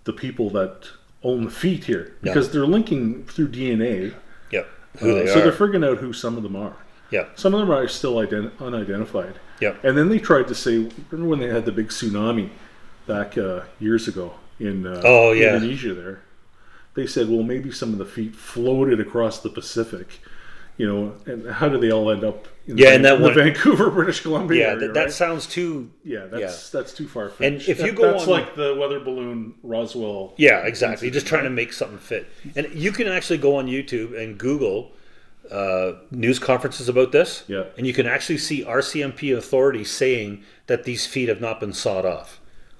[SPEAKER 2] the people that own the feet here because they're linking through DNA.
[SPEAKER 3] Yeah. Who
[SPEAKER 2] Uh,
[SPEAKER 3] they
[SPEAKER 2] so they're figuring out who some of them are.
[SPEAKER 3] yeah.
[SPEAKER 2] Some of them are still ident- unidentified.
[SPEAKER 3] Yeah.
[SPEAKER 2] And then they tried to say, remember when they had the big tsunami back uh, years ago in uh,
[SPEAKER 3] Oh, yeah.
[SPEAKER 2] Indonesia there? They said, well, maybe some of the feet floated across the Pacific, you know, and how do they all end up in,
[SPEAKER 3] Yeah,
[SPEAKER 2] the,
[SPEAKER 3] and that one-
[SPEAKER 2] Vancouver, British Columbia
[SPEAKER 3] Yeah.
[SPEAKER 2] area,
[SPEAKER 3] That, that
[SPEAKER 2] right?
[SPEAKER 3] sounds too.
[SPEAKER 2] yeah, that's that's too far.
[SPEAKER 3] And if you
[SPEAKER 2] That-
[SPEAKER 3] go
[SPEAKER 2] that's
[SPEAKER 3] on-
[SPEAKER 2] like the weather balloon Roswell.
[SPEAKER 3] Yeah, exactly. Just trying to make something fit. And you can actually go on YouTube and Google uh, news conferences about this.
[SPEAKER 2] Yeah.
[SPEAKER 3] And you can actually see RCMP authorities saying that these feet have not been sawed off.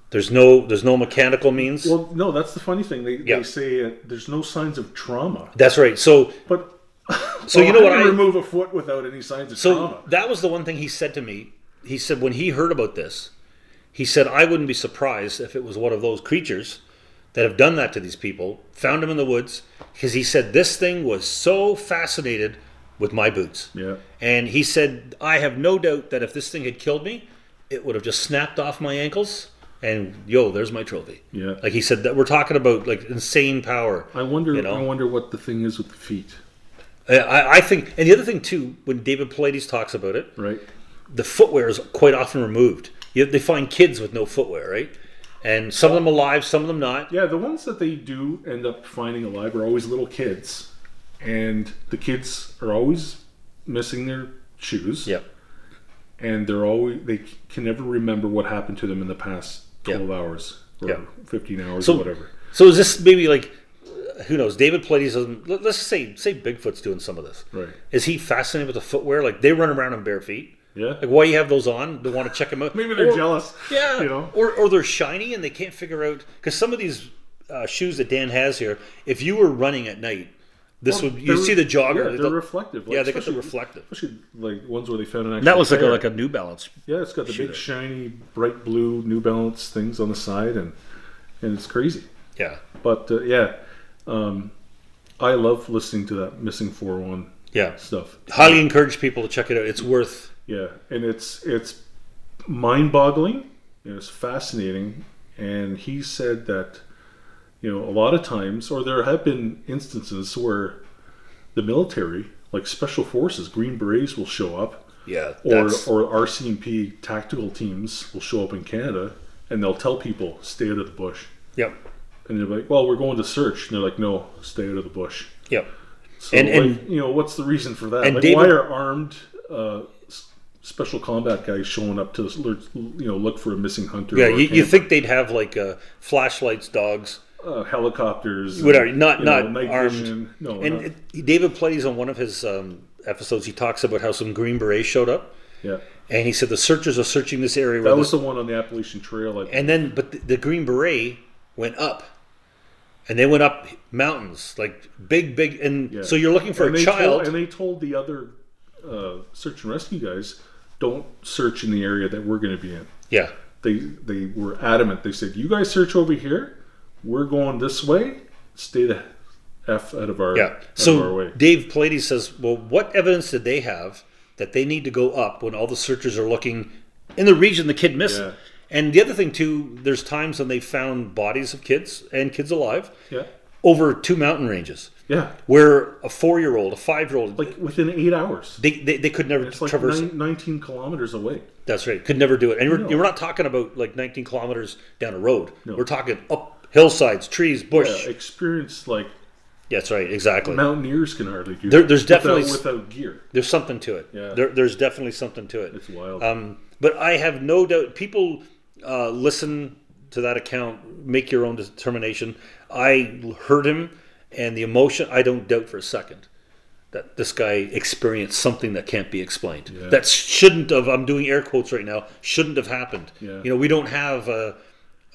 [SPEAKER 3] There's no there's no mechanical means.
[SPEAKER 2] Well, no, that's the funny thing. They,
[SPEAKER 3] Yeah.
[SPEAKER 2] they say uh, there's no signs of trauma,
[SPEAKER 3] That's right. So
[SPEAKER 2] but
[SPEAKER 3] so you know what I
[SPEAKER 2] remove a foot without any signs of
[SPEAKER 3] So
[SPEAKER 2] trauma.
[SPEAKER 3] that was the one thing he said to me. He said when he heard about this, he said I wouldn't be surprised if it was one of those creatures that have done that to these people, found them in the woods, because he said this thing was so fascinated with my boots.
[SPEAKER 2] Yeah.
[SPEAKER 3] And he said I have no doubt that if this thing had killed me, it would have just snapped off my ankles. And yo, there's my trophy.
[SPEAKER 2] Yeah.
[SPEAKER 3] Like he said that we're talking about like insane power.
[SPEAKER 2] I wonder.
[SPEAKER 3] You know?
[SPEAKER 2] I wonder what the thing is with the feet.
[SPEAKER 3] I- I, think, and the other thing too, when David Paulides talks about it,
[SPEAKER 2] Right.
[SPEAKER 3] the footwear is quite often removed. You, they find kids with no footwear, right? And some of them alive, some of them not.
[SPEAKER 2] Yeah, the ones that they do end up finding alive are always little kids, and the kids are always missing their shoes.
[SPEAKER 3] Yep.
[SPEAKER 2] And they're always they can never remember what happened to them in the past
[SPEAKER 3] Yeah.
[SPEAKER 2] twelve hours or
[SPEAKER 3] Yeah.
[SPEAKER 2] fifteen hours
[SPEAKER 3] So-
[SPEAKER 2] or whatever.
[SPEAKER 3] So is this maybe like, who knows? David Paulides doesn't. let- Let's say say Bigfoot's doing some of this.
[SPEAKER 2] Right.
[SPEAKER 3] Is he fascinated with the footwear? Like they run around in bare feet.
[SPEAKER 2] Yeah.
[SPEAKER 3] Like why do you have those on? They want to check them out.
[SPEAKER 2] Maybe they're
[SPEAKER 3] Or-
[SPEAKER 2] jealous.
[SPEAKER 3] Yeah,
[SPEAKER 2] You know.
[SPEAKER 3] or or they're shiny and they can't figure out because some of these uh, shoes that Dan has here, if you were running at night, this would you see the jogger.
[SPEAKER 2] Yeah,
[SPEAKER 3] they
[SPEAKER 2] they're
[SPEAKER 3] go-
[SPEAKER 2] reflective.
[SPEAKER 3] yeah, they got the reflective.
[SPEAKER 2] Especially like ones where they found an actual.
[SPEAKER 3] That was like a, like a New Balance.
[SPEAKER 2] Yeah, it's got the
[SPEAKER 3] Shooter.
[SPEAKER 2] big shiny bright blue New Balance things on the side, and and it's crazy.
[SPEAKER 3] Yeah,
[SPEAKER 2] But uh, yeah, um, I love listening to that missing four one
[SPEAKER 3] yeah.
[SPEAKER 2] stuff.
[SPEAKER 3] Highly encourage people to check it out. It's worth.
[SPEAKER 2] Yeah, and it's it's mind boggling. It's fascinating, and he said that you know a lot of times, or there have been instances where the military, like special forces, Green Berets, will show up,
[SPEAKER 3] Yeah,
[SPEAKER 2] or
[SPEAKER 3] that's,
[SPEAKER 2] or RCMP tactical teams will show up in Canada, and they'll tell people stay out of the bush.
[SPEAKER 3] yep,
[SPEAKER 2] And they're like, "Well, we're going to search." And they're like, "No, stay out of the bush."
[SPEAKER 3] yep.
[SPEAKER 2] So,
[SPEAKER 3] And-
[SPEAKER 2] like,
[SPEAKER 3] and-
[SPEAKER 2] you know, what's the reason for that?
[SPEAKER 3] and
[SPEAKER 2] Like,
[SPEAKER 3] David-
[SPEAKER 2] why are armed uh, special combat guys showing up to you know look for a missing hunter.
[SPEAKER 3] Yeah, you, you think they'd have like uh, flashlights, dogs,
[SPEAKER 2] uh, helicopters,
[SPEAKER 3] whatever,
[SPEAKER 2] and,
[SPEAKER 3] not
[SPEAKER 2] you know,
[SPEAKER 3] not armed.
[SPEAKER 2] vision. No,
[SPEAKER 3] and
[SPEAKER 2] not-
[SPEAKER 3] it, David Paulides on one of his um, episodes. He talks about how some Green Berets showed up,
[SPEAKER 2] yeah,
[SPEAKER 3] and he said the searchers are searching this area.
[SPEAKER 2] That was the one on the Appalachian Trail. I
[SPEAKER 3] and then, but the, the Green Beret went up, and they went up mountains like big, big. And
[SPEAKER 2] Yeah.
[SPEAKER 3] so you're looking for
[SPEAKER 2] and
[SPEAKER 3] a child.
[SPEAKER 2] Told, and they told the other uh, search and rescue guys, "Don't search in the area that we're going to be in."
[SPEAKER 3] yeah,
[SPEAKER 2] They they were adamant. They said, "You guys search over here. We're going this way. Stay the f out of our
[SPEAKER 3] yeah.
[SPEAKER 2] of our
[SPEAKER 3] So
[SPEAKER 2] way."
[SPEAKER 3] Dave Paulides says, "Well, what evidence did they have that they need to go up when all the searchers are looking in the region the kid missed?
[SPEAKER 2] Yeah.
[SPEAKER 3] And the other thing too, there's times when they found bodies of kids and kids alive
[SPEAKER 2] Yeah,
[SPEAKER 3] over two mountain ranges,
[SPEAKER 2] yeah.
[SPEAKER 3] where a four-year-old, a five-year-old,
[SPEAKER 2] Like within eight hours.
[SPEAKER 3] they, they, they could never
[SPEAKER 2] It's like
[SPEAKER 3] traverse.
[SPEAKER 2] nine, 19 kilometers away.
[SPEAKER 3] That's right. Could never do it. And we're, we're not talking about like 19 kilometers down a road.
[SPEAKER 2] No.
[SPEAKER 3] We're talking up hillsides, trees, bush.
[SPEAKER 2] Yeah, experienced like
[SPEAKER 3] That's right. Exactly.
[SPEAKER 2] mountaineers can hardly do.
[SPEAKER 3] There- there's definitely
[SPEAKER 2] without, gear.
[SPEAKER 3] There's something to it.
[SPEAKER 2] Yeah.
[SPEAKER 3] There, there's definitely something to it.
[SPEAKER 2] It's wild.
[SPEAKER 3] Um, but I have no doubt people uh, listen to that account, make your own determination. I heard him, and the emotion. I don't doubt for a second that this guy experienced something that can't be explained.
[SPEAKER 2] Yeah.
[SPEAKER 3] That shouldn't have. I'm doing air quotes right now. Shouldn't have happened.
[SPEAKER 2] Yeah.
[SPEAKER 3] You know, we don't have a,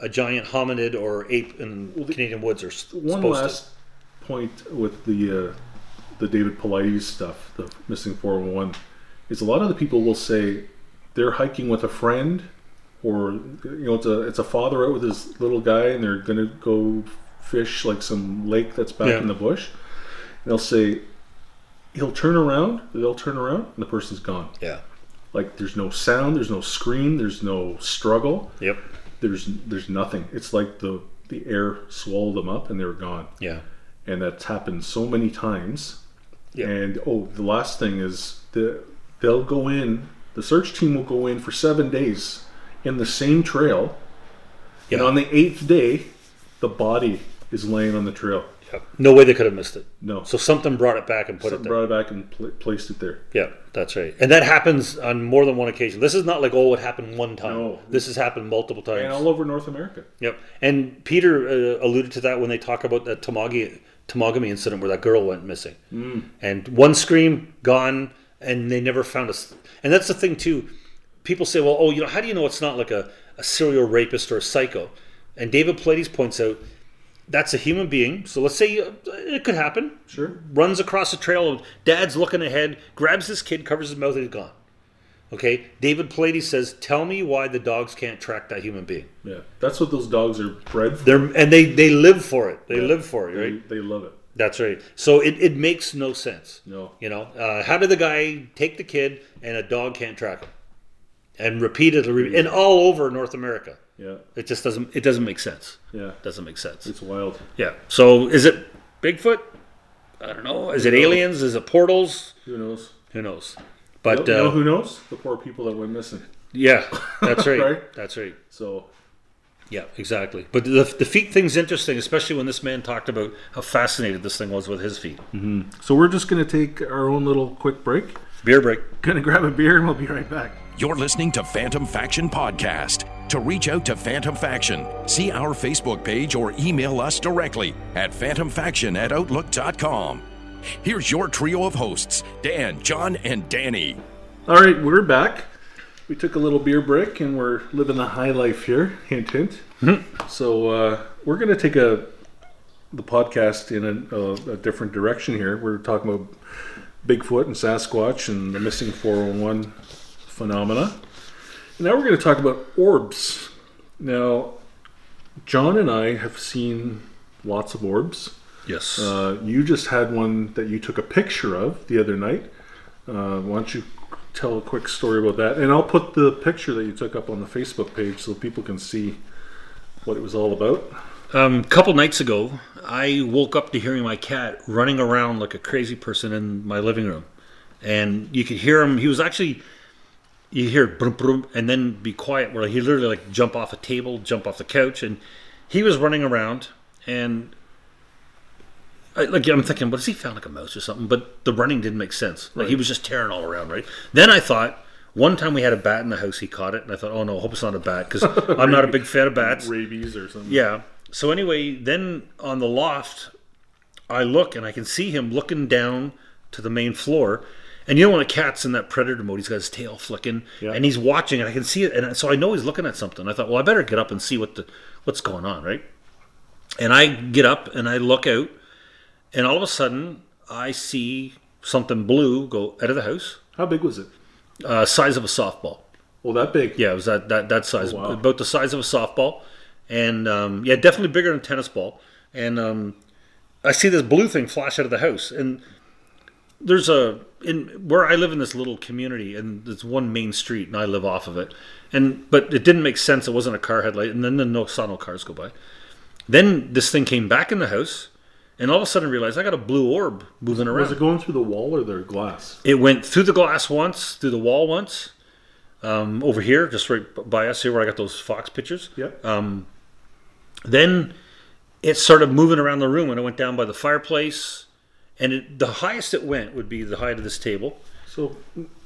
[SPEAKER 3] a giant hominid or ape in the Canadian woods. Or s-
[SPEAKER 2] One
[SPEAKER 3] supposed
[SPEAKER 2] last point with the uh, the David Paulides stuff, the missing 411, is a lot of the people will say they're hiking with a friend, or you know, it's a it's a father out with his little guy, and they're gonna go fish like some lake that's back
[SPEAKER 3] Yeah.
[SPEAKER 2] in the bush. And they'll say he'll turn around, they'll turn around, and the person's gone.
[SPEAKER 3] Yeah.
[SPEAKER 2] Like there's no sound, there's no scream, there's no struggle.
[SPEAKER 3] Yep.
[SPEAKER 2] There's there's nothing. It's like the the air swallowed them up and they were gone
[SPEAKER 3] Yeah.
[SPEAKER 2] and that's happened so many times.
[SPEAKER 3] Yeah.
[SPEAKER 2] And oh, the last thing is the they'll go in. The search team will go in for seven days in the same trail,
[SPEAKER 3] Yeah.
[SPEAKER 2] and on the eighth day, the body is laying on the trail.
[SPEAKER 3] Yep. No way they could have missed it.
[SPEAKER 2] No,
[SPEAKER 3] So something brought it back and put
[SPEAKER 2] Something
[SPEAKER 3] it there.
[SPEAKER 2] brought it back and pl- placed it there.
[SPEAKER 3] Yeah, that's right. And that happens on more than one occasion. This is not like, oh, it happened one time.
[SPEAKER 2] No.
[SPEAKER 3] This has happened multiple times.
[SPEAKER 2] And all over North America.
[SPEAKER 3] Yep. And Peter uh, alluded to that when they talk about the Tamagi, Temagami incident where that girl went missing. Mm. And one scream, gone, and they never found us. And that's the thing, too. People say, well, oh, you know, how do you know it's not like a, a serial rapist or a psycho? And David Paulides points out that's a human being. So let's say uh, it could happen.
[SPEAKER 2] Sure.
[SPEAKER 3] Runs across a trail, dad's looking ahead, grabs his kid, covers his mouth, and he's gone. Okay, David Paulides says, "Tell me why the dogs can't track that human being."
[SPEAKER 2] Yeah, that's what those dogs are bred for.
[SPEAKER 3] They're and they they live for it. They live for it,
[SPEAKER 2] They,
[SPEAKER 3] right?
[SPEAKER 2] they love it.
[SPEAKER 3] That's right. So it, it makes no sense.
[SPEAKER 2] No.
[SPEAKER 3] You know, uh, how did the guy take the kid and a dog can't track him? And repeatedly, and all over North America,
[SPEAKER 2] Yeah,
[SPEAKER 3] it just doesn't. It doesn't make sense.
[SPEAKER 2] yeah.
[SPEAKER 3] Doesn't make sense.
[SPEAKER 2] It's wild.
[SPEAKER 3] Yeah. So is it Bigfoot? I don't know. Is it aliens? Is it portals?
[SPEAKER 2] Who knows?
[SPEAKER 3] Who knows? But uh,
[SPEAKER 2] who knows? The poor people that went missing.
[SPEAKER 3] yeah, that's right.
[SPEAKER 2] Right?
[SPEAKER 3] That's right.
[SPEAKER 2] So
[SPEAKER 3] Yeah, exactly. But the, the feet thing's interesting, especially when this man talked about how fascinated this thing was with his feet.
[SPEAKER 2] So we're just going to take our own little quick break.
[SPEAKER 3] Beer break.
[SPEAKER 2] Going to grab a beer and we'll be right back.
[SPEAKER 1] You're listening to Phantom Faction Podcast. To reach out to Phantom Faction, see our Facebook page or email us directly at phantomfaction at outlook.com. Here's your trio of hosts, Dan, John, and Danny.
[SPEAKER 2] All right, we're back. We took a little beer break and we're living the high life here. Hint, hint. so uh, we're going to take a the podcast in a, a, a different direction here. We're talking about Bigfoot and Sasquatch and the missing 401 phenomena. And now we're going to talk about orbs. Now, John and I have seen lots of orbs.
[SPEAKER 3] Yes.
[SPEAKER 2] Uh, you just had one that you took a picture of the other night. Uh, why don't you tell a quick story about that? And I'll put the picture that you took up on the Facebook page so people can see what it was all about.
[SPEAKER 3] Um, a couple nights ago, I woke up to hearing my cat running around like a crazy person in my living room, and you could hear him. He was actually, you hear brum brum, and then be quiet. Where he literally like jump off a table, jump off the couch, and he was running around. And I, like I'm thinking, what has he found like a mouse or something? But the running didn't make sense. Like he was just tearing all around, right? Then I thought, One time we had a bat in the house. He caught it, and I thought, "Oh no, I hope it's not a bat," because I'm not a big fan of bats.
[SPEAKER 2] Rabies or something.
[SPEAKER 3] Yeah. So anyway, then on the loft, I look and I can see him looking down to the main floor. And you know when a cat's in that predator mode, he's got his tail flicking,
[SPEAKER 2] Yeah.
[SPEAKER 3] and he's watching, and I can see it, and so I know he's looking at something. I thought, well, I better get up and see what the what's going on, right? And I get up and I look out, and all of a sudden I see something blue go out of the house,
[SPEAKER 2] How big was it?
[SPEAKER 3] uh, size of a softball.
[SPEAKER 2] Well, that big.
[SPEAKER 3] Yeah, it was that that that size,
[SPEAKER 2] Oh, wow.
[SPEAKER 3] about the size of a softball, and um, yeah, definitely bigger than a tennis ball. And um, I see this blue thing flash out of the house, and there's a in where I live in this little community, and there's one main street, and I live off of it. And but it didn't make sense. It wasn't a car headlight, and then the no saw no cars go by. Then this thing came back in the house, and all of a sudden I realized I got a blue orb moving around.
[SPEAKER 2] Was it going through the wall or the glass?
[SPEAKER 3] It went through the glass once, through the wall once, um, over here, just right by us here where I got those Fox pictures.
[SPEAKER 2] Yep.
[SPEAKER 3] Then it started moving around the room and it went down by the fireplace. And it, the highest it went would be the height of this table.
[SPEAKER 2] so,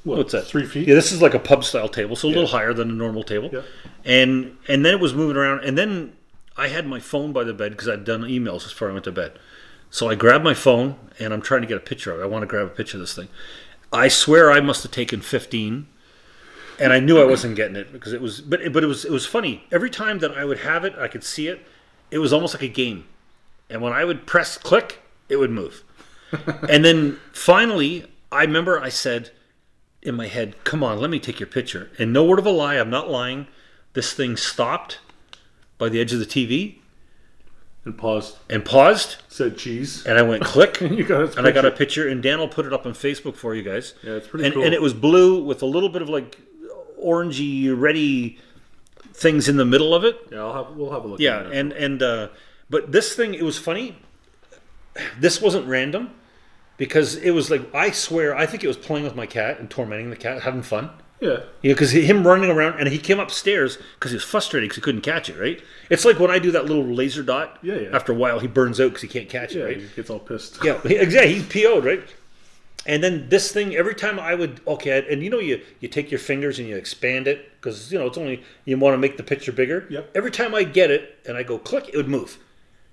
[SPEAKER 2] what?
[SPEAKER 3] What's that?
[SPEAKER 2] Three feet?
[SPEAKER 3] Yeah, this is like a pub style table, so a little higher than a normal table.
[SPEAKER 2] Yeah.
[SPEAKER 3] And and then it was moving around, and then I had my phone by the bed because I'd done emails before I went to bed. So I grabbed my phone and I'm trying to get a picture of it. I want to grab a picture of this thing. I swear I must have taken 15, and I knew I wasn't getting it because it was. But but it was it was funny. Every time that I would have it, I could see it. It was almost like a game. And when I would press click, it would move. and then finally, I remember I said in my head, "Come on, let me take your picture." And no word of a lie, I'm not lying. This thing stopped by the edge of the TV
[SPEAKER 2] And paused.
[SPEAKER 3] and paused,
[SPEAKER 2] Said cheese.
[SPEAKER 3] and I went click,
[SPEAKER 2] You got
[SPEAKER 3] and I got a
[SPEAKER 2] picture.
[SPEAKER 3] picture. And Dan will put it up on Facebook for you guys.
[SPEAKER 2] Yeah, it's pretty
[SPEAKER 3] and,
[SPEAKER 2] cool.
[SPEAKER 3] And it was blue with a little bit of like orangey, reddy things in the middle of it.
[SPEAKER 2] Yeah, I'll have, we'll have a look.
[SPEAKER 3] Yeah, and and uh, but this thing, it was funny. This wasn't random because it was like I swear I think it was playing with my cat and tormenting the cat, having fun.
[SPEAKER 2] yeah,
[SPEAKER 3] Yeah, because him running around and he came upstairs because he was frustrated because he couldn't catch it. Right? It's like when I do that little laser dot.
[SPEAKER 2] Yeah, yeah.
[SPEAKER 3] After a while, he burns out because he can't catch it.
[SPEAKER 2] yeah,
[SPEAKER 3] Right?
[SPEAKER 2] he gets all pissed.
[SPEAKER 3] Yeah, exactly. He's PO'd, right? And then this thing, every time I would, okay, and you know, you you take your fingers and you expand it because you know it's only you want to make the picture bigger.
[SPEAKER 2] Yep.
[SPEAKER 3] Every time I get it and I go click, it would move,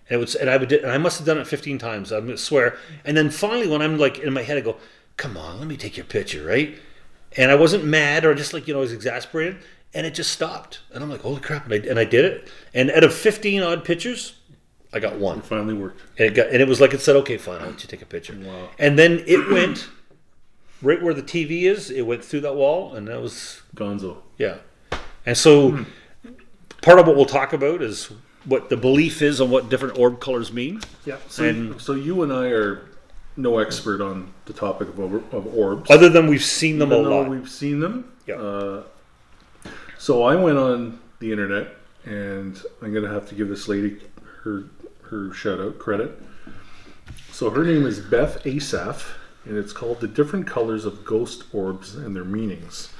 [SPEAKER 3] and it would, and I would, and I must have done it fifteen times. I am gonna swear. And then finally, when I'm like in my head, I go, "Come on, let me take your picture, right?" And I wasn't mad or just like you know, I was exasperated, and it just stopped. And I'm like, "Holy crap!" And I, and I did it. And out of fifteen odd pictures, I got one.
[SPEAKER 2] It finally worked.
[SPEAKER 3] And it got and it was like it said, okay, fine, I'll let you take a picture.
[SPEAKER 2] Wow.
[SPEAKER 3] And then it went right where the TV is. It went through that wall, and that was
[SPEAKER 2] Gonzo.
[SPEAKER 3] yeah. And so hmm. part of what we'll talk about is what the belief is on what different orb colors mean.
[SPEAKER 2] Yeah. So,
[SPEAKER 3] And-
[SPEAKER 2] so you and I are no expert on the topic of, of orbs.
[SPEAKER 3] Other than we've seen them a
[SPEAKER 2] even though
[SPEAKER 3] lot.
[SPEAKER 2] we've seen them.
[SPEAKER 3] Yeah.
[SPEAKER 2] Uh, so I went on the internet, and I'm gonna have to give this lady her her shout out credit. So her name is Beth Asaf, and it's called "The Different Colors of Ghost Orbs and Their Meanings."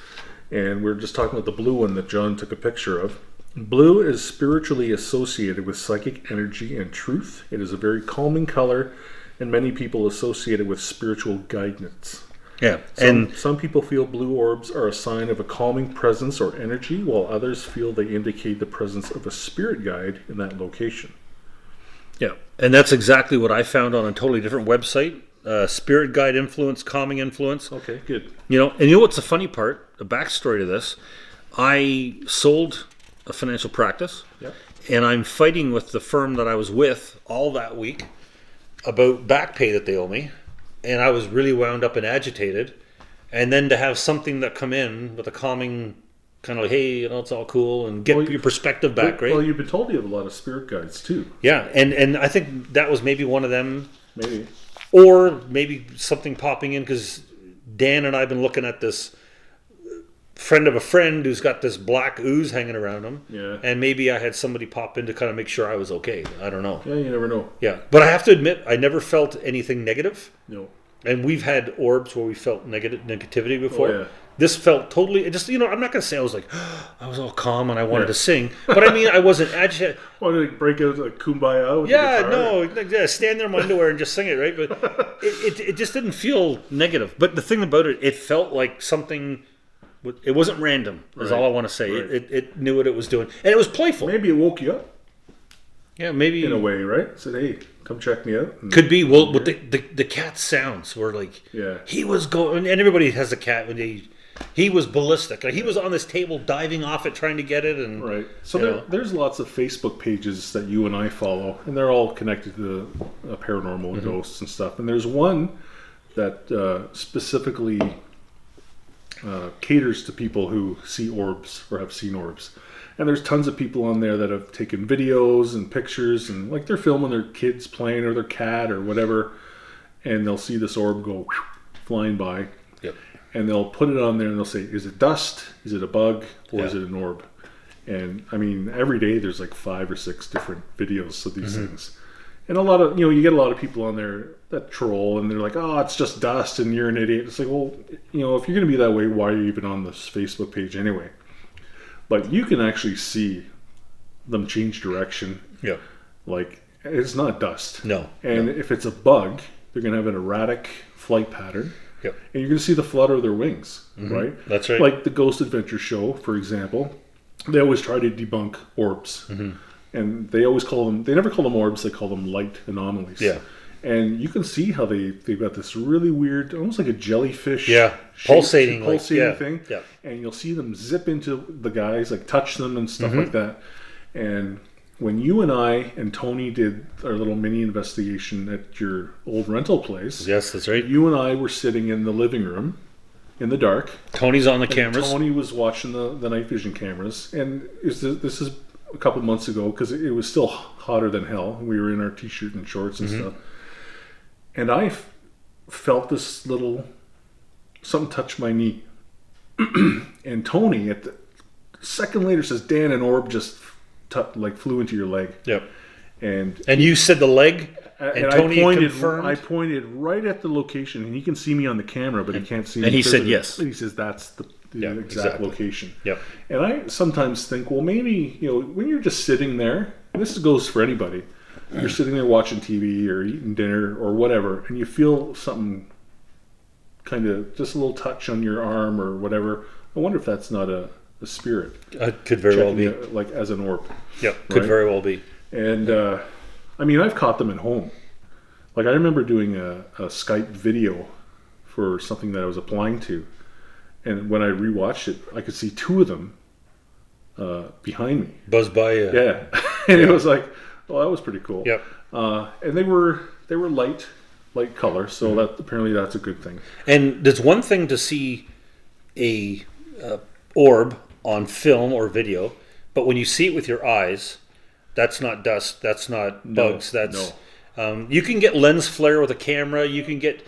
[SPEAKER 2] And we're just talking about the blue one that John took a picture of. Blue is spiritually associated with psychic energy and truth. It is a very calming color, and many people associate it with spiritual guidance.
[SPEAKER 3] Yeah.
[SPEAKER 2] Some,
[SPEAKER 3] and
[SPEAKER 2] some people feel blue orbs are a sign of a calming presence or energy, while others feel they indicate the presence of a spirit guide in that location.
[SPEAKER 3] yeah. And that's exactly what I found on a totally different website. Uh, spirit guide influence, calming influence.
[SPEAKER 2] Okay, good.
[SPEAKER 3] You know, and you know what's the funny part? The backstory to this, I sold a financial practice,
[SPEAKER 2] Yep.
[SPEAKER 3] and I'm fighting with the firm that I was with all that week about back pay that they owe me, and I was really wound up and agitated. And then to have something that come in with a calming kind of like, hey, you know, it's all cool, and get
[SPEAKER 2] Well,
[SPEAKER 3] your perspective back, right?
[SPEAKER 2] Well, you've been told you have a lot of spirit guides too.
[SPEAKER 3] yeah, and and I think that was maybe one of them
[SPEAKER 2] Maybe.
[SPEAKER 3] or maybe something popping in because Dan and I've been looking at this friend of a friend who's got this black ooze hanging around him.
[SPEAKER 2] Yeah.
[SPEAKER 3] And maybe I had somebody pop in to kind of make sure I was okay. I don't know.
[SPEAKER 2] Yeah, you never know.
[SPEAKER 3] Yeah. But I have to admit, I never felt anything negative.
[SPEAKER 2] No.
[SPEAKER 3] And we've had orbs where we felt negative negativity oh, before.
[SPEAKER 2] Oh, yeah.
[SPEAKER 3] This felt totally it just you know I'm not gonna say I was like I was all calm and I wanted to sing, but I mean I wasn't agitated.
[SPEAKER 2] wanted to break out a kumbaya? With
[SPEAKER 3] Yeah, no, like, yeah, stand there in my underwear and just sing it, right? But it, it, it just didn't feel negative. But the thing about it, it felt like something It wasn't random. Is
[SPEAKER 2] Right.
[SPEAKER 3] all I want to say.
[SPEAKER 2] Right.
[SPEAKER 3] It, it, it knew what it was doing, and it was playful.
[SPEAKER 2] Maybe it woke you up
[SPEAKER 3] Yeah, maybe
[SPEAKER 2] in a way, right? Said, "Hey, come check me out." And-
[SPEAKER 3] Could be. Well, but the, the the cat sounds were like
[SPEAKER 2] Yeah.
[SPEAKER 3] he was going, and everybody has a cat when they. He was ballistic. Like he was on this table diving off it, trying to get it, and
[SPEAKER 2] Right. So there, there's lots of Facebook pages that you and I follow, and they're all connected to uh, paranormal and ghosts and stuff. And there's one that uh, specifically uh, caters to people who see orbs or have seen orbs. And there's tons of people on there that have taken videos and pictures, and like they're filming their kids playing or their cat or whatever, and they'll see this orb go flying by,
[SPEAKER 3] Yep.
[SPEAKER 2] and they'll put it on there and they'll say, "Is it dust? Is it a bug? Or is it an orb?" And I mean, every day there's like five or six different videos of these
[SPEAKER 3] Mm-hmm.
[SPEAKER 2] things, and a lot of you know you get a lot of people on there that troll and they're like, "Oh, it's just dust," and you're an idiot. It's like, well, you know, if you're gonna be that way, why are you even on this Facebook page anyway? But you can actually see them change direction.
[SPEAKER 3] yeah
[SPEAKER 2] Like it's not dust.
[SPEAKER 3] No.
[SPEAKER 2] And if it's a bug, they're gonna have an erratic flight pattern
[SPEAKER 3] Yep.
[SPEAKER 2] and you're going to see the flutter of their wings, right?
[SPEAKER 3] Mm-hmm. That's right.
[SPEAKER 2] Like the Ghost Adventure show, for example, they always try to debunk orbs,
[SPEAKER 3] Mm-hmm.
[SPEAKER 2] And they always call them. They never call them orbs; they call them light anomalies.
[SPEAKER 3] Yeah.
[SPEAKER 2] And you can see how they they've got this really weird, almost like a jellyfish,
[SPEAKER 3] Yeah. Pulsating, like-
[SPEAKER 2] pulsating
[SPEAKER 3] yeah,
[SPEAKER 2] thing.
[SPEAKER 3] yeah.
[SPEAKER 2] And you'll see them zip into the guys, like touch them and stuff
[SPEAKER 3] Mm-hmm.
[SPEAKER 2] like that. And when you and I and Tony did our little mini investigation at your old rental place,
[SPEAKER 3] Yes, that's right.
[SPEAKER 2] you and I were sitting in the living room in the dark.
[SPEAKER 3] Tony's on the cameras.
[SPEAKER 2] Tony was watching the, the night vision cameras, and is this, this is a couple months ago because it, it was still hotter than hell. We were in our t-shirt and shorts and mm-hmm. stuff, and I f- felt this little something touch my knee, and Tony at the second later says, "Dan, an orb just tu like flew into your leg,"
[SPEAKER 3] Yep.
[SPEAKER 2] and
[SPEAKER 3] And you said the leg, and,
[SPEAKER 2] and
[SPEAKER 3] Tony
[SPEAKER 2] I pointed,
[SPEAKER 3] confirmed.
[SPEAKER 2] I pointed right at the location, and he can see me on the camera, but he can't see me.
[SPEAKER 3] and he said yes.
[SPEAKER 2] And he says that's the, the
[SPEAKER 3] Yeah,
[SPEAKER 2] exact
[SPEAKER 3] exactly.
[SPEAKER 2] location.
[SPEAKER 3] Yep.
[SPEAKER 2] And I sometimes think, well, maybe you know, when you're just sitting there, this goes for anybody. You're sitting there watching TV or eating dinner or whatever, and you feel something, kind of just a little touch on your arm or whatever. I wonder if that's not a, a spirit,
[SPEAKER 3] Uh, could very well be.
[SPEAKER 2] it, like as an orb.
[SPEAKER 3] Could
[SPEAKER 2] Right.
[SPEAKER 3] very well be.
[SPEAKER 2] And uh, I mean, I've caught them at home. Like I remember doing a, a Skype video for something that I was applying to, and when I rewatched it, I could see two of them uh, behind me.
[SPEAKER 3] Buzz by. Uh,
[SPEAKER 2] Yeah, and it was like, well, that was pretty cool.
[SPEAKER 3] Yep.
[SPEAKER 2] Uh, and they were they were light light color, so
[SPEAKER 3] Mm-hmm.
[SPEAKER 2] that apparently that's a good thing.
[SPEAKER 3] And there's one thing to see a uh, orb on film or video, but when you see it with your eyes, that's not dust. That's not bugs. That's um, you can get lens flare with a camera. You can get,